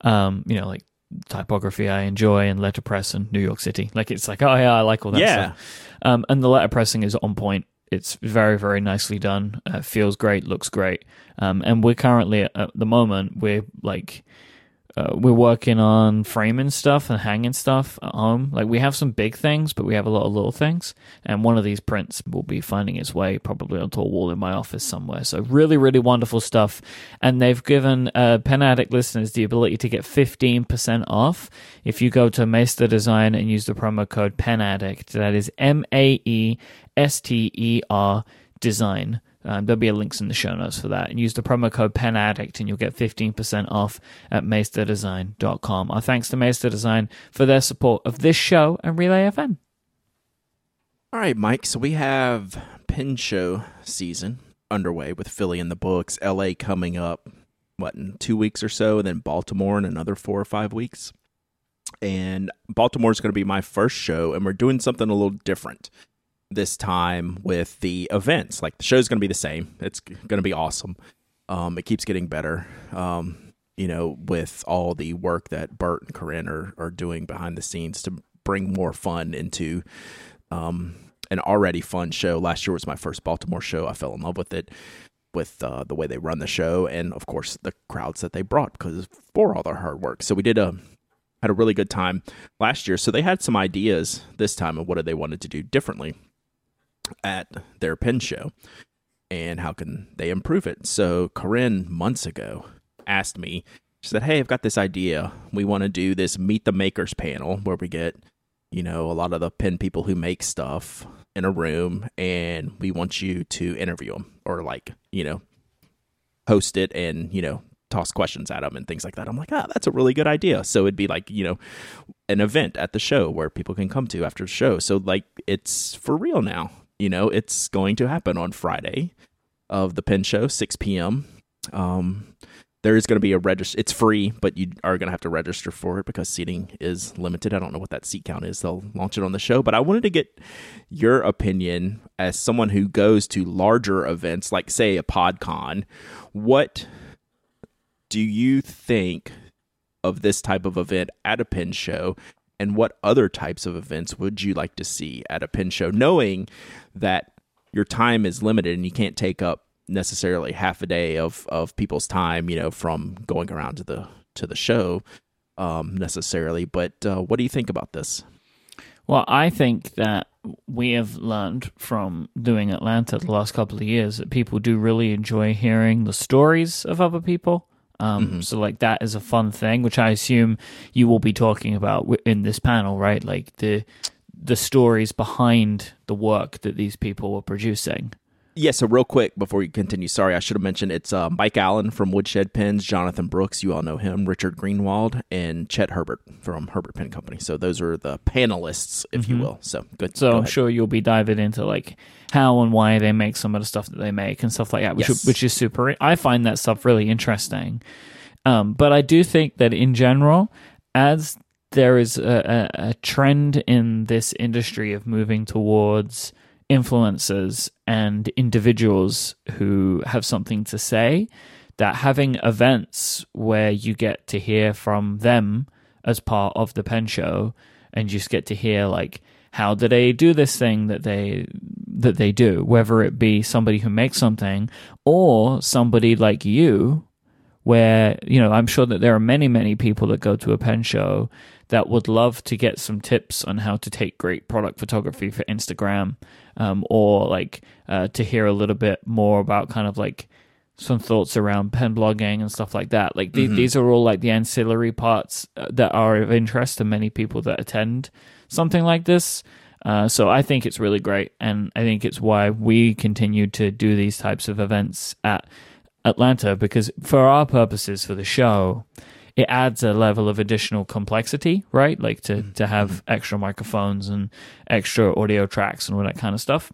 Um, you know, like typography I enjoy and letterpress and New York City. Like it's like, oh yeah, I like all that Yeah. stuff. Um, and the letterpressing is on point. It's very, very nicely done. Uh, feels great, looks great. Um, and we're currently at, the moment we're like uh, we're working on framing stuff and hanging stuff at home. Like we have some big things, but we have a lot of little things. And one of these prints will be finding its way probably onto a wall in my office somewhere. So really, really wonderful stuff. And they've given uh, Pen Addict listeners the ability to get 15% off if you go to Maester Design and use the promo code Pen Addict. That is M A E S T E R Design. Um, there'll be links in the show notes for that. And use the promo code Pen Addict and you'll get 15% off at maesterdesign.com. Our thanks to Maester Design for their support of this show and Relay FM. All right, Myke. So we have pen show season underway with Philly in the books, LA coming up, what, in two weeks or so, and then Baltimore in another four or five weeks. And Baltimore is going to be my first show, and we're doing something a little different this time with the events. Like the show's going to be the same, it's going to be awesome. Um, it keeps getting better. Um, you know, with all the work that Bert and Corinne are, are doing behind the scenes to bring more fun into um, an already fun show. Last year was my first Baltimore show. I fell in love with it, with uh, the way they run the show, and of course the crowds that they brought because for all their hard work. So we did a had a really good time last year. So they had some ideas this time of what they wanted to do differently at their pen show, and how can they improve it. So Corinne months ago asked me. She said, "Hey, I've got this idea. We want to do this Meet the Makers panel where we get." you know, a lot of the pen people who make stuff in a room and we want you to interview them or like, you know, host it and, you know, toss questions at them and things like that. I'm like, ah, that's a really good idea. So it'd be like, you know, an event at the show where people can come to after the show. So like it's for real now. You know, it's going to happen on Friday of the pen show, 6 p.m. Um, there is going to be a register. It's free, but you are going to have to register for it because seating is limited. I don't know what that seat count is. They'll launch it on the show, but I wanted to get your opinion as someone who goes to larger events, like say a PodCon. What do you think of this type of event at a pen show? And what other types of events would you like to see at a pen show, knowing that your time is limited and you can't take up necessarily half a day of of people's time you know from going around to the to the show um necessarily but uh, what do you think about this Well, I think that we have learned from doing Atlanta the last couple of years that people do really enjoy hearing the stories of other people. Um, So, like, that is a fun thing, which I assume you will be talking about in this panel, right? Like the the stories behind the work that these people were producing. yeah so real quick before you continue sorry i should have mentioned it's uh, mike allen from woodshed pens jonathan brooks you all know him richard greenwald and chet herbert from herbert pen company so those are the panelists if you will so good Mm-hmm. So go I'm sure you'll be diving into like how and why they make some of the stuff that they make and stuff like that, which Yes. which is super. I find that stuff really interesting. Um, but I do think that in general, as there is a, a, a trend in this industry of moving towards influencers and individuals who have something to say, that having events where you get to hear from them as part of the pen show and just get to hear like how do they do this thing that they that they do, whether it be somebody who makes something or somebody like you where you know I'm sure that there are many many people that go to a pen show that would love to get some tips on how to take great product photography for Instagram, um, or like uh, to hear a little bit more about kind of like some thoughts around pen blogging and stuff like that. Like th- Mhm. these are all like the ancillary parts uh, that are of interest to many people that attend something like this. Uh, so I think it's really great, and I think it's why we continue to do these types of events at Atlanta because for our purposes for the show, it adds a level of additional complexity, right? Like to mm-hmm. to have mm-hmm. extra microphones and extra audio tracks and all that kind of stuff.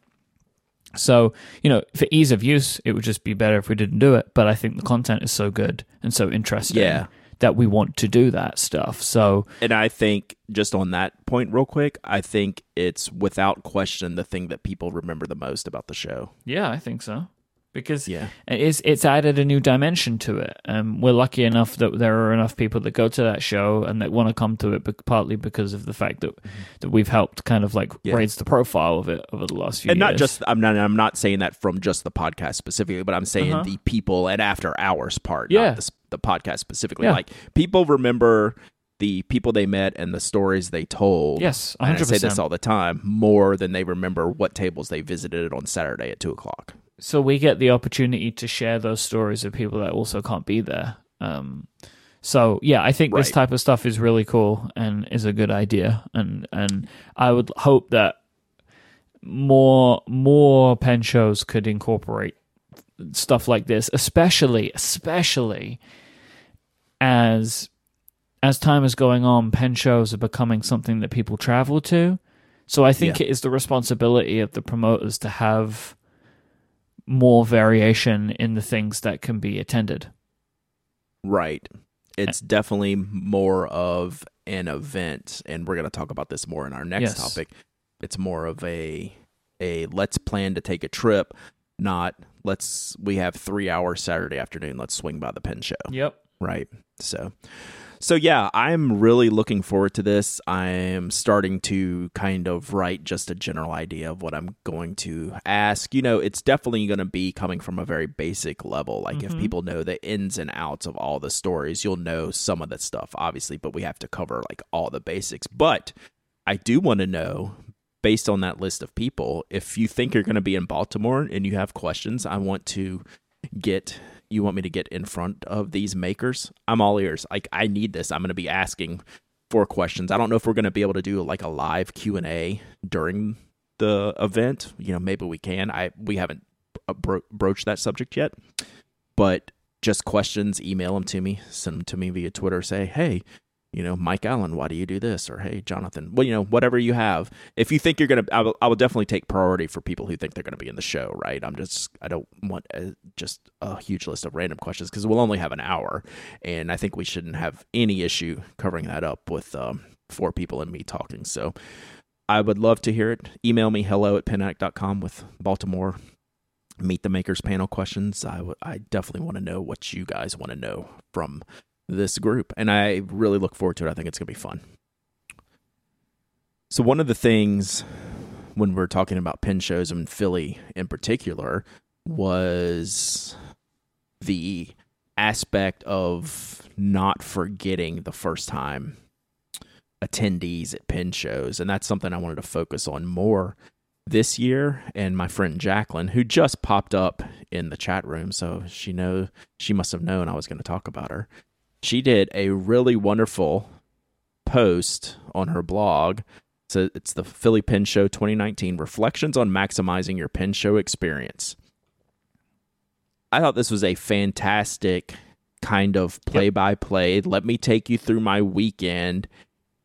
So, you know, for ease of use, it would just be better if we didn't do it. But I think the content is so good and so interesting Yeah. that we want to do that stuff. So, And I think just on that point, real quick, I think it's without question the thing that people remember the most about the show. yeah, I think so. Because Yeah. it's it's added a new dimension to it. Um, we're lucky enough that there are enough people that go to that show and that want to come to it, bec- partly because of the fact that that we've helped kind of like Mm-hmm. Yeah. raise the profile of it over the last few and years. not just I'm not I'm not saying that from just the podcast specifically, but I'm saying Uh-huh. the people and after hours part, Yeah. not the, the podcast specifically. Yeah. Like people remember the people they met and the stories they told. yes, and I hundred say this all the time more than they remember what tables they visited on Saturday at two o'clock. So we get the opportunity to share those stories of people that also can't be there. Um, so yeah, I think this type of stuff is really cool and is a good idea, and and I would hope that more more pen shows could incorporate stuff like this, especially especially as as time is going on, pen shows are becoming something that people travel to. So I think Yeah. it is the responsibility of the promoters to have more variation in the things that can be attended. Right. It's definitely more of an event, and we're going to talk about this more in our next Yes. topic. It's more of a a let's plan to take a trip, not let's we have three hours Saturday afternoon. Let's swing by the pen show. Yep. Right. So, so yeah, I'm really looking forward to this. I am starting to kind of write just a general idea of what I'm going to ask. You know, it's definitely going to be coming from a very basic level. Like if Mhm. people know the ins and outs of all the stories, you'll know some of the stuff, obviously, but we have to cover like all the basics. But I do want to know based on that list of people, if you think you're going to be in Baltimore and you have questions, I want to get you want me to get in front of these makers i'm all ears. Like i need this. I'm going to be asking for questions. I don't know if we're going to be able to do like a live q&a during the event. You know maybe we can. I we haven't uh, bro- broached that subject yet. But just questions email them to me send them to me via twitter say hey you know mike allen why do you do this? Or hey jonathan well you know whatever you have. If you think you're gonna I will, I will definitely take priority for people who think they're gonna be in the show right? I'm just i don't want a, just a huge list of random questions because we'll only have an hour. And i think we shouldn't have any issue covering that up with um, four people and me talking. So i would love to hear it. Email me hello at penaddict.com with baltimore meet the makers panel questions. I would- I definitely want to know what you guys want to know from this group and i really look forward to it i think it's going to be fun so one of the things when we're talking about pen shows in philly in particular was the aspect of not forgetting the first time attendees at pen shows and that's something i wanted to focus on more this year and my friend Jacqueline who just popped up in the chat room so she know she must have known I was going to talk about her. She did a really wonderful post on her blog. So it's the Philly Pen Show 2019 Reflections on Maximizing Your Pen Show Experience. I thought this was a fantastic kind of play by play. Let me take you through my weekend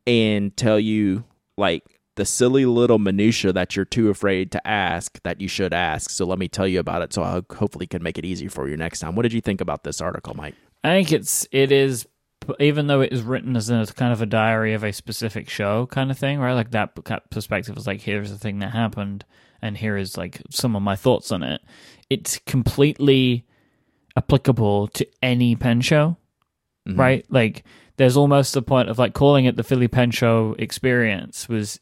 and tell you like the silly little minutia that you're too afraid to ask that you should ask. So let me tell you about it so I hopefully can make it easy for you next time. What did you think about this article, Myke? I think it's it is even though it is written as a kind of a diary of a specific show kind of thing, right? Like that perspective is like here's the thing that happened, and here is like some of my thoughts on it. It's completely applicable to any pen show, Mhm. right? Like there's almost the point of like calling it the Philly Pen Show experience was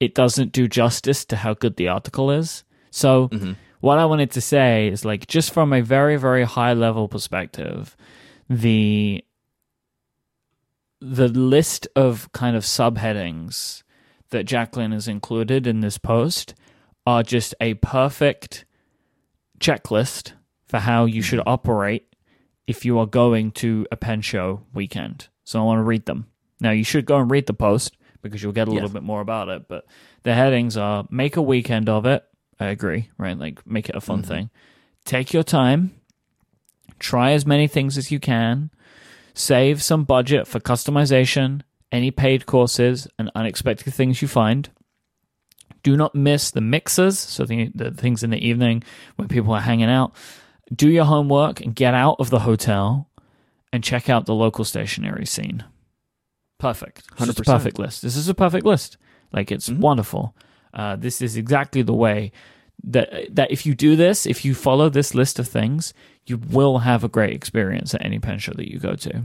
it doesn't do justice to how good the article is. So, mm-hmm. what I wanted to say is like, just from a very, very high level perspective, the the list of kind of subheadings that Jacqueline has included in this post are just a perfect checklist for how you should operate if you are going to a pen show weekend. So I want to read them. Now you should go and read the post because you'll get a little yes. bit more about it. But the headings are make a weekend of it. I agree, right? Like make it a fun mm-hmm. thing. Take your time. Try as many things as you can. Save some budget for customization, any paid courses, and unexpected things you find. Do not miss the mixers, so the, the things in the evening when people are hanging out. Do your homework and get out of the hotel and check out the local stationery scene. Perfect. It's a perfect list. This is a perfect list. Like it's mm-hmm. wonderful. Uh, this is exactly the way that that if you do this, if you follow this list of things, you will have a great experience at any pen show that you go to.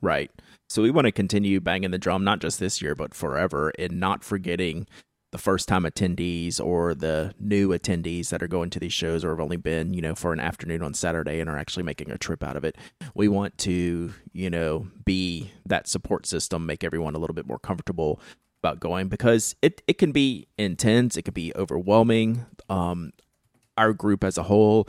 Right. So we want to continue banging the drum, not just this year, but forever, and not forgetting the first time attendees or the new attendees that are going to these shows or have only been, you know, for an afternoon on Saturday and are actually making a trip out of it. We want to, you know, be that support system, make everyone a little bit more comfortable about going because it, it can be intense, it can be overwhelming. Um, our group as a whole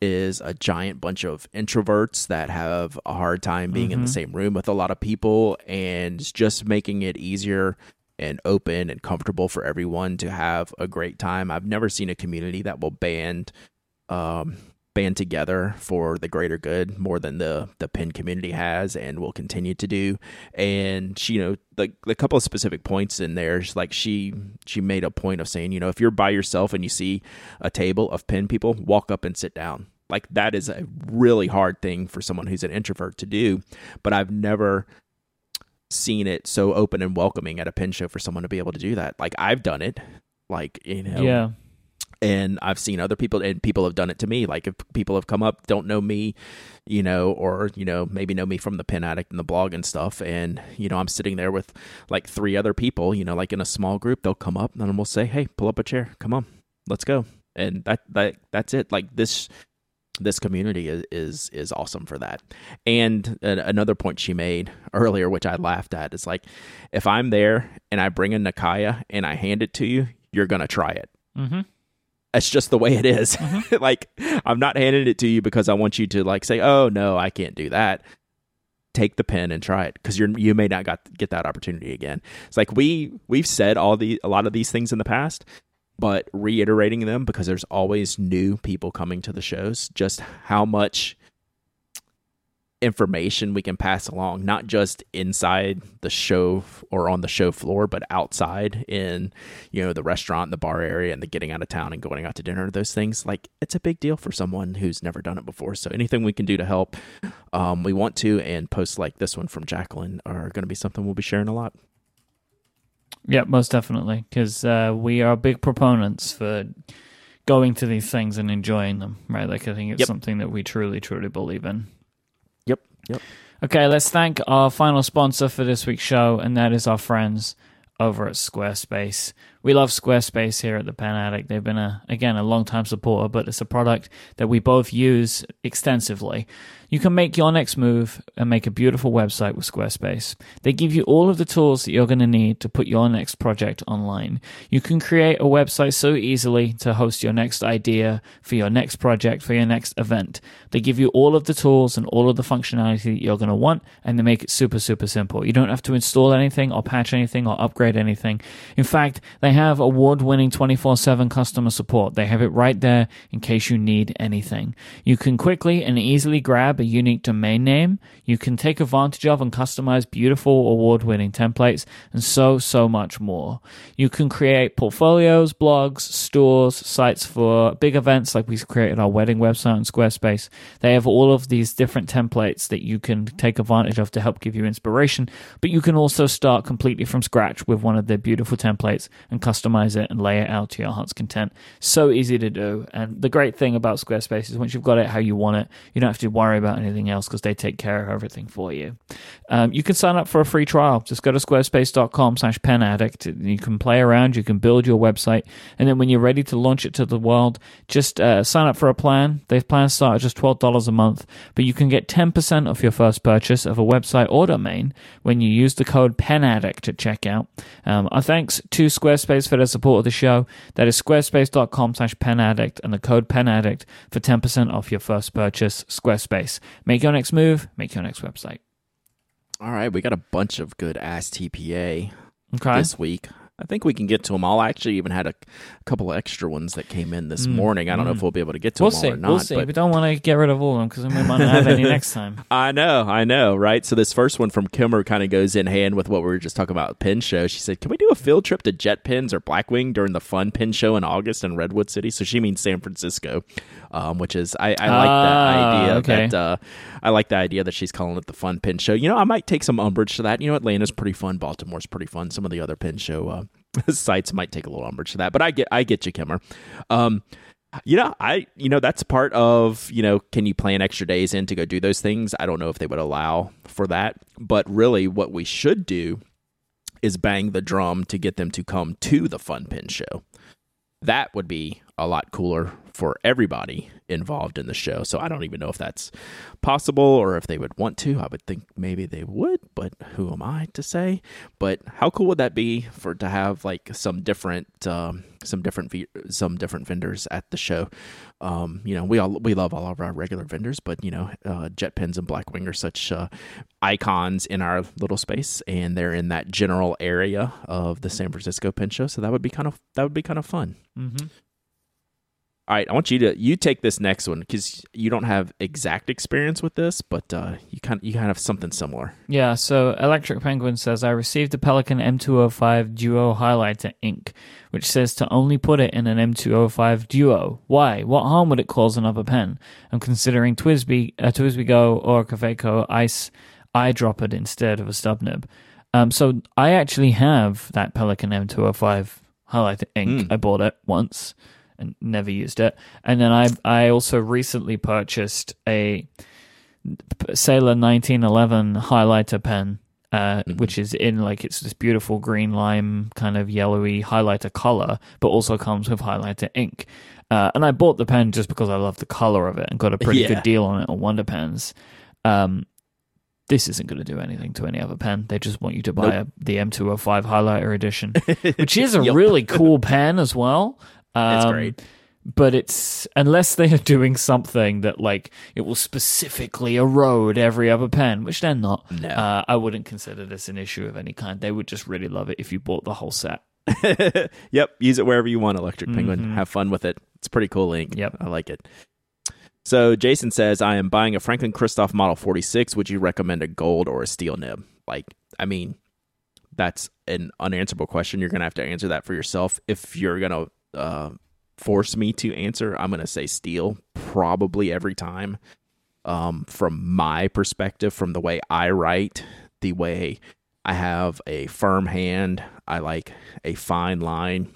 is a giant bunch of introverts that have a hard time being mm-hmm. in the mm-hmm. same room with a lot of people and just making it easier and open and comfortable for everyone to have a great time. I've never seen a community that will band um, band together for the greater good more than the the pen community has and will continue to do. And she, you know, the the couple of specific points in there, like she she made a point of saying, you know, if you're by yourself and you see a table of pen people, walk up and sit down. Like that is a really hard thing for someone who's an introvert to do, but I've never seen it so open and welcoming at a pen show for someone to be able to do that. Like I've done it, like you know, yeah. And I've seen other people, and people have done it to me. Like if people have come up, don't know me, you know, or you know, maybe know me from the Pen Addict and the blog and stuff, and you know, I'm sitting there with like three other people, you know, like in a small group. They'll come up and we'll say, "Hey, pull up a chair. Come on, let's go." And that that that's it. Like this this community is, is is awesome for that. And another point she made earlier, which I laughed at, is like, if I'm there and I bring a Nakaya and I hand it to you, you're gonna try it. Mm-hmm. That's just the way it is. Mm-hmm. like, I'm not handing it to you because I want you to like say, "Oh no, I can't do that." Take the pen and try it because you're you may not got get that opportunity again. It's like we we've said all the a lot of these things in the past, but reiterating them because there's always new people coming to the shows, just how much information we can pass along, not just inside the show or on the show floor, but outside in, you know, the restaurant, the bar area, and the getting out of town and going out to dinner, those things. Like, it's a big deal for someone who's never done it before. So, anything we can do to help, um, we want to. And posts like this one from Jacqueline are going to be something we'll be sharing a lot. Yeah, most definitely, because uh, we are big proponents for going to these things and enjoying them, right? Like I think it's yep. something that we truly, truly believe in. Yep. Okay, let's thank our final sponsor for this week's show, and that is our friends over at Squarespace. We love Squarespace here at the Pen Addict. They've been a again a long time supporter, but it's a product that we both use extensively. You can make your next move and make a beautiful website with Squarespace. They give you all of the tools that you're going to need to put your next project online. You can create a website so easily to host your next idea for your next project, for your next event. They give you all of the tools and all of the functionality that you're going to want, and they make it super, super simple. You don't have to install anything or patch anything or upgrade anything. In fact, they have award winning 24 7 customer support. They have it right there in case you need anything. You can quickly and easily grab a unique domain name, you can take advantage of and customize beautiful award winning templates, and so, so much more. You can create portfolios, blogs, stores, sites for big events like we created our wedding website on Squarespace. They have all of these different templates that you can take advantage of to help give you inspiration, but you can also start completely from scratch with one of their beautiful templates and customize it and lay it out to your heart's content. So easy to do. And the great thing about Squarespace is once you've got it how you want it, you don't have to worry about anything else because they take care of everything for you. Um, you can sign up for a free trial. Just go to squarespace.com slash pen addict. You can play around, you can build your website. And then when you're ready to launch it to the world, just uh, sign up for a plan. They've plans start at just $12 a month, but you can get 10% off your first purchase of a website or domain when you use the code PENADDICT at checkout. Um, our thanks to Squarespace for their support of the show. That is squarespace.com slash penaddict and the code penaddict for 10% off your first purchase. Squarespace. Make your next move, make your next website. All right, we got a bunch of good ass TPA Okay. this week. I think we can get to them all. I actually even had a couple of extra ones that came in this morning. I don't know if we'll be able to get to Mm, We'll them see. all or not. we'll see. but We don't want to get rid of all of them because we might not have any next time. I know, I know, right? So this first one from Kimmer kind of goes in hand with what we were just talking about pen show. She said, "Can we do a field trip to JetPens or Blackwing during the fun pen show in August in Redwood City?" So she means San Francisco, um, which is I, I like that Ah, idea. okay. That uh, I like the idea that she's calling it the fun pen show. You know, I might take some umbrage to that. You know, Atlanta's pretty fun, Baltimore's pretty fun. Some of the other pen show uh, sites might take a little umbrage to that, but I get I get you, Kimmer. Um, you know, I you know that's part of you know can you plan extra days in to go do those things? I don't know if they would allow for that, but really what we should do is bang the drum to get them to come to the Fun Pen show. That would be a lot cooler for everybody involved in the show. So I don't even know if that's possible or if they would want to. I would think maybe they would, but who am I to say? But how cool would that be for to have like some different um, some different some different vendors at the show? Um, you know, we all we love all of our regular vendors, but you know, uh, JetPens and Blackwing are such uh, icons in our little space, and they're in that general area of the San Francisco Pen Show. So that would be kind of that would be kind of fun. Mm-hmm. All right, I want you to you take this next one because you don't have exact experience with this, but uh, you kind of, you kind of have something similar. Yeah, so Electric Penguin says I received a Pelikan M205 Duo highlighter ink, which says to only put it in an M205 Duo. Why? What harm would it cause another pen? I'm considering TWSBI, uh, TWSBI Go or Kaweco Ice eyedroppered instead of a stub nib. Um, so I actually have that Pelikan M205 highlighter ink. Hmm. I bought it once and never used it. And then I I also recently purchased a Sailor 1911 highlighter pen, uh, which is in like it's this beautiful green lime kind of yellowy highlighter color, but also comes with highlighter ink. Uh, and I bought the pen just because I love the color of it and got a pretty Yeah. good deal on it on Wonder Pens. Um, this isn't going to do anything to any other pen. They just want you to buy a, the M205 highlighter edition, which is a Yup. really cool pen as well. Um, It's great. But it's unless they are doing something that like it will specifically erode every other pen, which they're not. No. Uh, I wouldn't consider this an issue of any kind. They would just really love it if you bought the whole set. yep, use it wherever you want, Electric Penguin. Have fun with it. It's pretty cool ink. Yep. I like it. So Jason says, I am buying a Franklin Christoph Model 46. Would you recommend a gold or a steel nib? Like, I mean, that's an unanswerable question. You're going to have to answer that for yourself. If you're going to uh, force me to answer, I'm going to say steel probably every time. Um, from my perspective, from the way I write, the way I have a firm hand, I like a fine line.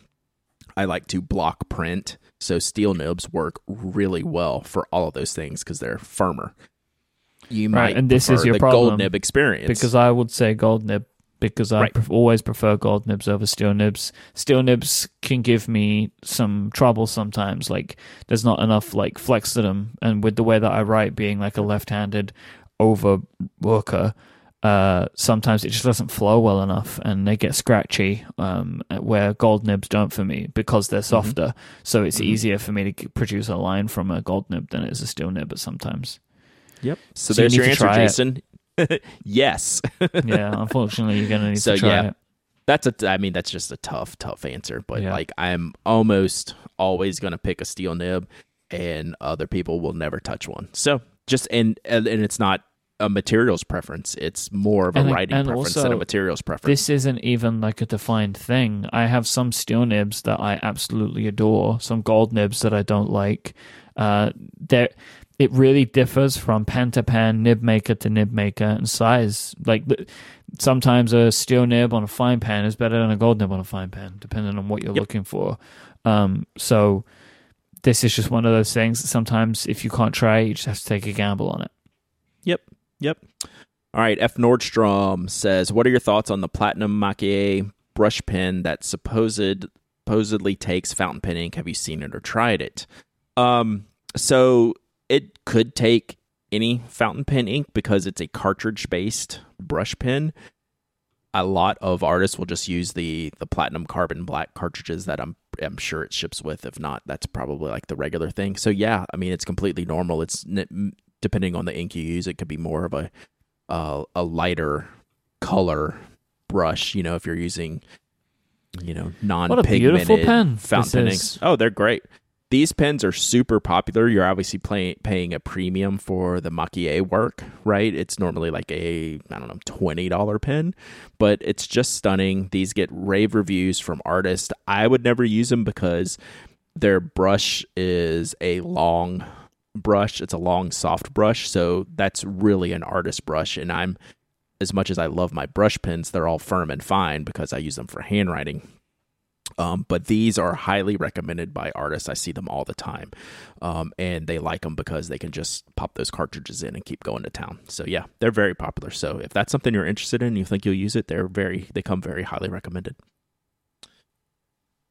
I like to block print. So steel nibs work really well for all of those things because they're firmer. You Right, might and this is your problem, gold nib experience Because I would say gold nib because I Right. pref- always prefer gold nibs over steel nibs. Steel nibs can give me some trouble sometimes. Like there's not enough like flex to them, and with the way that I write, being like a left-handed over worker, uh, sometimes it just doesn't flow well enough, and they get scratchy. Um, where gold nibs don't for me because they're softer, so it's easier for me to produce a line from a gold nib than it is a steel nib. But sometimes, Yep. So, So there's need your answer, try it. Yes. yeah. Unfortunately, you're gonna need So, to try yeah. it. That's a I mean that's just a tough tough answer, but Yeah. like I'm almost always going to pick a steel nib and other people will never touch one. So just and and and it's not a materials preference, it's more of a And- writing and preference than also, a materials preference. This isn't even like a defined thing. I have some steel nibs that I absolutely adore, some gold nibs that I don't like. Uh, there, it really differs from pen to pen, nib maker to nib maker, and size. Like sometimes a steel nib on a fine pen is better than a gold nib on a fine pen, depending on what you're Yep. looking for. Um, so this is just one of those things. that Sometimes if you can't try, you just have to take a gamble on it. Yep. Yep. All right. F. Nordstrom says, "What are your thoughts on the Platinum Maki-e brush pen that supposed supposedly takes fountain pen ink? Have you seen it or tried it?" Um. So it could take any fountain pen ink because it's a cartridge based brush pen. A lot of artists will just use the the platinum carbon black cartridges that I'm I'm sure it ships with. If not, that's probably like the regular thing. So yeah, I mean it's completely normal. It's depending on the ink you use, it could be more of a uh, a lighter color brush. You know, if you're using you know non What a beautiful pen fountain pen. Oh, they're great. These pens are super popular. You're obviously play, paying a premium for the maki-e work, right? It's normally like a I don't know twenty dollar pen, but it's just stunning. These get rave reviews from artists. I would never use them because their brush is a long brush. It's a long, soft brush, so that's really an artist brush. And I'm as much as I love my brush pens, they're all firm and fine because I use them for handwriting. Um, but these are highly recommended by artists. I see them all the time, um, and they like them because they can just pop those cartridges in and keep going to town. So yeah, they're very popular. So if that's something you're interested in, you think you'll use it, they're very they come very highly recommended.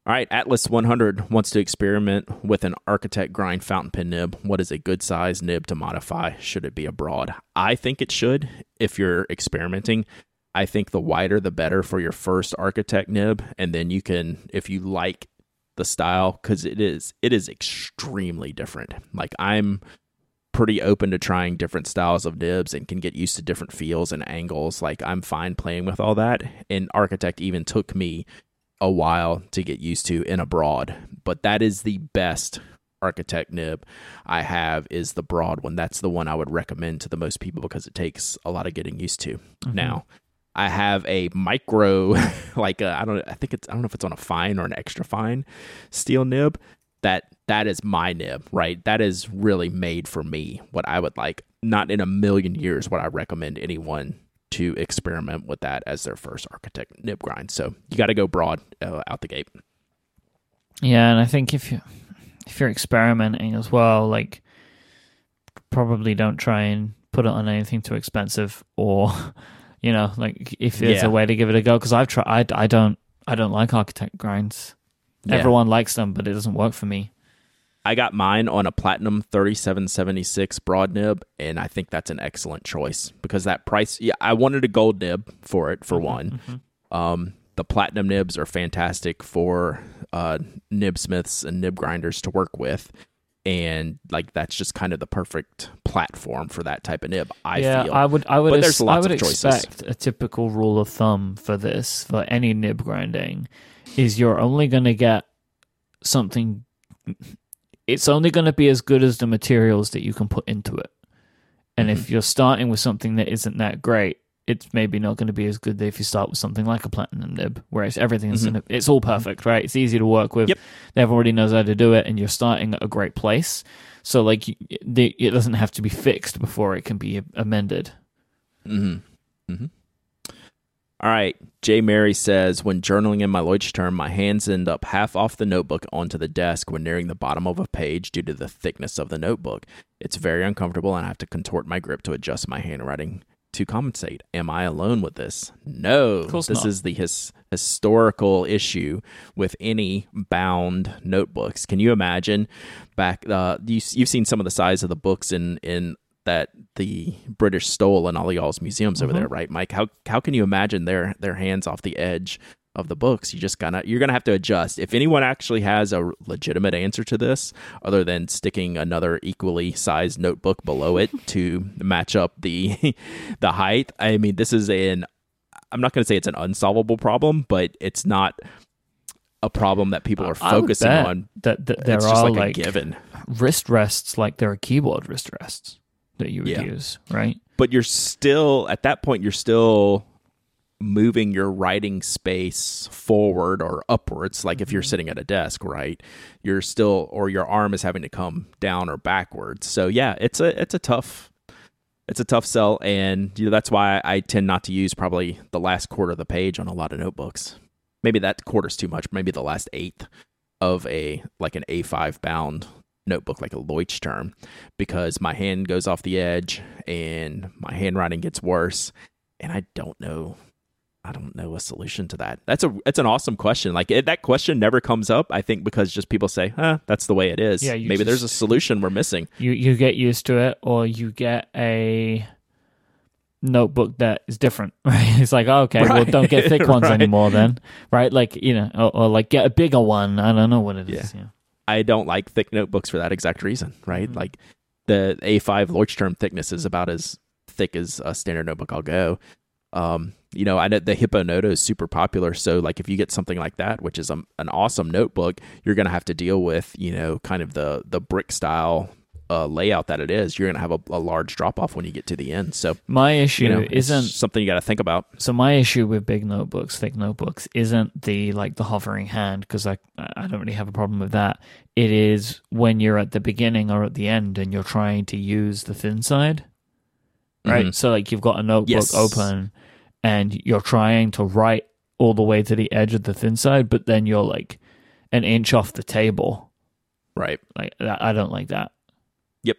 All right, Atlas 100 wants to experiment with an Architect grind fountain pen nib. What is a good size nib to modify? Should it be a broad? I think it should if you're experimenting. I think the wider the better for your first Architect nib, and then you can, if you like the style, because it is it is extremely different. Like I'm pretty open to trying different styles of nibs and can get used to different feels and angles. Like I'm fine playing with all that. And Architect even took me a while to get used to in a broad, but that is the best architect nib I have is the broad one. That's the one I would recommend to the most people because it takes a lot of getting used to. Mm-hmm. Now, I have a micro, like I don't, I think it's, I don't know if it's on a fine or an extra fine steel nib. That that is my nib, right? That is really made for me. What I would like. Not in a million years would I recommend anyone to experiment with that as their first architect nib grind. So you got to go broad uh, out the gate. Yeah, and I think if you if you're experimenting as well, like probably don't try and put it on anything too expensive, or you know, like if there's Yeah. a way to give it a go. Because I've tried, I, I don't, I don't like architect grinds. Yeah. Everyone likes them, but it doesn't work for me. I got mine on a Platinum 3776 broad nib, and I think that's an excellent choice because that price. Yeah, I wanted a gold nib for it for one. Um, the Platinum nibs are fantastic for uh, nib smiths and nib grinders to work with, and like that's just kind of the perfect platform for that type of nib. I yeah, feel. I would, I would, But ex- there's I lots would of choices. expect a typical rule of thumb for this for any nib grinding is you're only going to get something. It's only going to be as good as the materials that you can put into it. And Mm-hmm. if you're starting with something that isn't that great, it's maybe not going to be as good if you start with something like a platinum nib, where it's everything's in it, it's all perfect, right? It's easy to work with. Mm-hmm. Yep. Everybody knows how to do it, and you're starting at a great place. So like, it doesn't have to be fixed before it can be amended. Mm-hmm. Mm-hmm. All right. Jay Mary says, when journaling in my Leuchtturm, my hands end up half off the notebook onto the desk when nearing the bottom of a page due to the thickness of the notebook. It's very uncomfortable, and I have to contort my grip to adjust my handwriting to compensate. Am I alone with this? No. this not. is the his, historical issue with any bound notebooks. Can you imagine back? Uh, you, you've seen some of the size of the books in in that the British stole in all y'all's museums over there, right, Myke? How how can you imagine their their hands off the edge of the books? You just gonna you're gonna have to adjust. If anyone actually has a legitimate answer to this, other than sticking another equally sized notebook below it to match up the the height, I mean, this is an I'm not gonna say it's an unsolvable problem, but it's not a problem that people are focusing on. that, that there it's are just like, like a given. wrist rests like there are keyboard wrist rests that you would Yeah. use, right? but you're still at that point you're still moving your writing space forward or upwards like if you're mm-hmm. sitting at a desk right you're still or your arm is having to come down or backwards so yeah it's a it's a tough it's a tough sell, and you know that's why I tend not to use probably the last quarter of the page on a lot of notebooks. Maybe that quarter's too much. Maybe the last eighth of a like an A5 bound notebook, like a Leuchtturm, because my hand goes off the edge and my handwriting gets worse, and I don't know I don't know a solution to that. That's a it's an awesome question. Like it, that question never comes up. I think because just people say, "Huh, that's the way it is." Yeah, maybe just, there's a solution we're missing. You you get used to it, or you get a notebook that is different. Right? It's like, oh, okay, right. well, don't get thick ones right. anymore then, right? Like you know, or, or, like get a bigger one. I don't know what it is. Yeah. yeah. I don't like thick notebooks for that exact reason. Right, mm-hmm. like the A5 Leuchtturm thickness is about as thick as a standard notebook I'll go. Um, you know, I know the Hippo Noto is super popular. So, like, if you get something like that, which is a, an awesome notebook, you're going to have to deal with, you know, kind of the the brick style uh, layout that it is. You're going to have a, a large drop off when you get to the end. So, my issue you know, isn't something you got to think about. So, my issue with big notebooks, thick notebooks, isn't the like the hovering hand because I I don't really have a problem with that. It is when you're at the beginning or at the end and you're trying to use the thin side right? Mm-hmm. So like you've got a notebook yes. open and you're trying to write all the way to the edge of the thin side, but then you're like an inch off the table. Right. Like I don't like that. Yep.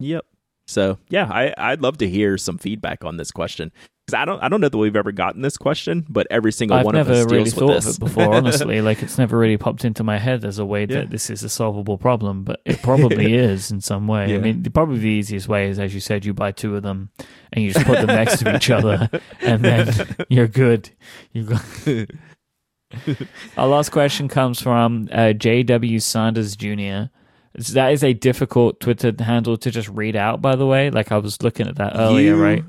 Yep. So yeah, I I'd love to hear some feedback on this question because I don't I don't know that we've ever gotten this question, but every single I've one of us really deals thought of it before. Honestly, like it's never really popped into my head as a way yeah. that this is a solvable problem, but it probably is in some way. Yeah. I mean, probably the easiest way is, as you said, you buy two of them and you just put them next to each other, and then you're good. You go. Our last question comes from uh, J.W. Sanders Jr. That is a difficult Twitter handle to just read out, by the way. Like I was looking at that earlier, you, right?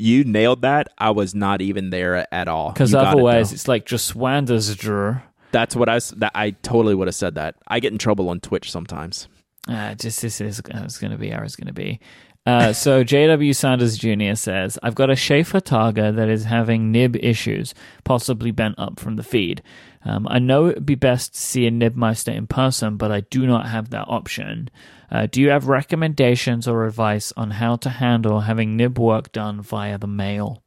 You nailed that. I was not even there at all. Because otherwise, it, it's like just Wandersdr. That's what I that I totally would have said that. I get in trouble on Twitch sometimes. Uh, just this is it's going to be how it's going to be. Uh, so JW Sanders Jr. says, I've got a Sheaffer Targa that is having nib issues, possibly bent up from the feed. Um, I know it would be best to see a Nibmeister in person, but I do not have that option. Uh, do you have recommendations or advice on how to handle having nib work done via the mail?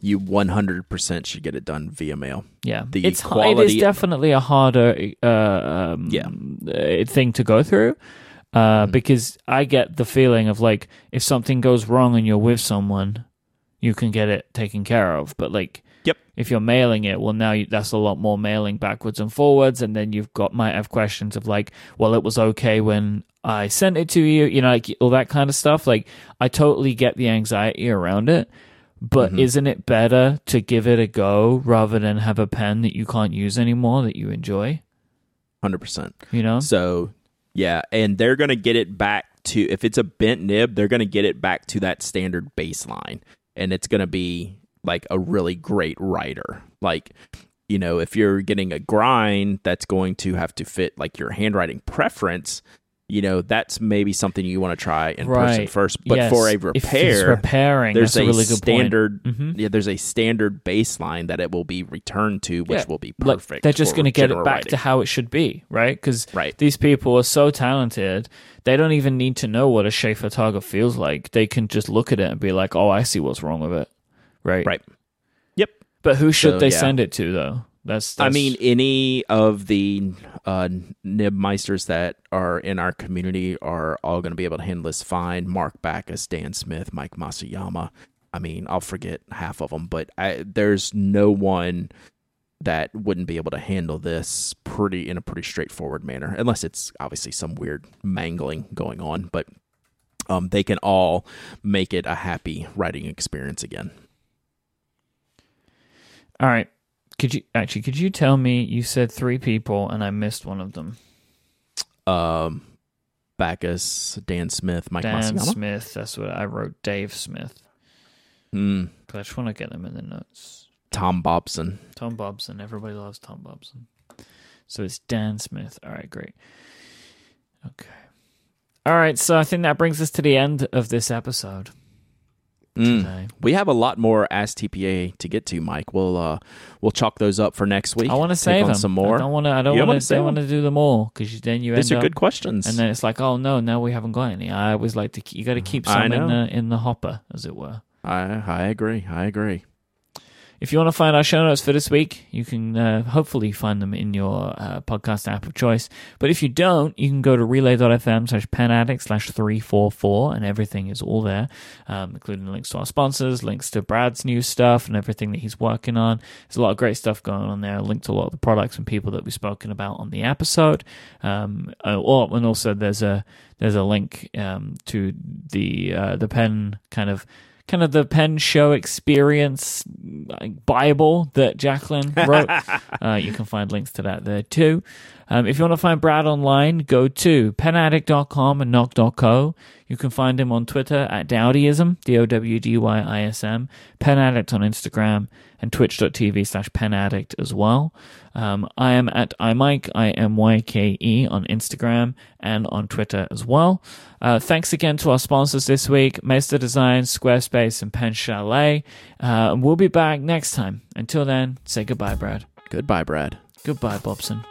You 100% should get it done via mail. Yeah, the it's quality, it is definitely a harder uh, um, yeah. Uh, thing to go through. Uh, mm-hmm. Because I get the feeling of like if something goes wrong and you're with someone, you can get it taken care of. But like Yep. If you're mailing it, well, now you, that's a lot more mailing backwards and forwards, and then you've got might have questions of like, well, it was okay when I sent it to you, you know, like all that kind of stuff. Like, I totally get the anxiety around it, but mm-hmm. isn't it better to give it a go rather than have a pen that you can't use anymore that you enjoy? Hundred percent. You know. So yeah, and they're gonna get it back to if it's a bent nib, they're gonna get it back to that standard baseline, and it's gonna be like a really great writer. Like, you know, if you're getting a grind that's going to have to fit like your handwriting preference, you know, that's maybe something you want to try in right. person first. But yes. for a repair, repairing, there's a, a, really standard, mm-hmm. yeah, there's a standard baseline that it will be returned to, which yeah. will be perfect. Like, they're just going to get it back writing. to how it should be, right? Because right. these people are so talented. They don't even need to know what a Sheaffer Targa feels like. They can just look at it and be like, "Oh, I see what's wrong with it." Right? Right. Yep. But who should so, they yeah. send it to though? That's, that's, I mean, any of the uh, Nibmeisters that are in our community are all going to be able to handle this fine. Mark Bacas, Dan Smith, Mike Masuyama. I mean, I'll forget half of them, but I, there's no one that wouldn't be able to handle this pretty in a pretty straightforward manner, unless it's obviously some weird mangling going on. But um, they can all make it a happy writing experience again. All right. Could you actually could you tell me you said three people and I missed one of them? Um Bacas, Dan Smith, Mike Dan? Smith, that's what I wrote. Dave Smith. Mm. I just want to get them in the notes. Tom Bobson. Tom Bobson. Everybody loves Tom Bobson. So it's Dan Smith. All right, great. Okay. All right, so I think that brings us to the end of this episode. Today. We have a lot more Ask TPA to get to, Myke. We'll uh, we'll chalk those up for next week. I want to save them. some more. I don't want to. I don't want to. Don't want to do them all because then you These are up. good questions. and then it's like, oh no, now we haven't got any. I always like to. keep- You got to keep some in the in the hopper, as it were. I I agree. I agree. If you want to find our show notes for this week, you can uh, hopefully find them in your uh, podcast app of choice. But if you don't, you can go to relay.fm slash penaddict slash 344 and everything is all there, um, including links to our sponsors, links to Brad's new stuff and everything that he's working on. There's a lot of great stuff going on there, linked to a lot of the products and people that we've spoken about on the episode. Um, uh, or, and also there's a there's a link um, to the uh, the pen kind of kind of the pen show experience Bible that Jacqueline wrote. uh, you can find links to that there too. Um, if you want to find Brad online, go to penaddict.com and nock.co. You can find him on Twitter at Dowdyism, D O W D Y I S M, Penaddict on Instagram, and twitch.tv slash penaddict as well. Um, I am at imyke, I M Y K E on Instagram and on Twitter as well. Uh, thanks again to our sponsors this week, Maester Design, Squarespace, and Pen Chalet. Uh, and we'll be back next time. Until then, say goodbye, Brad. Goodbye, Brad. Goodbye, Bobson.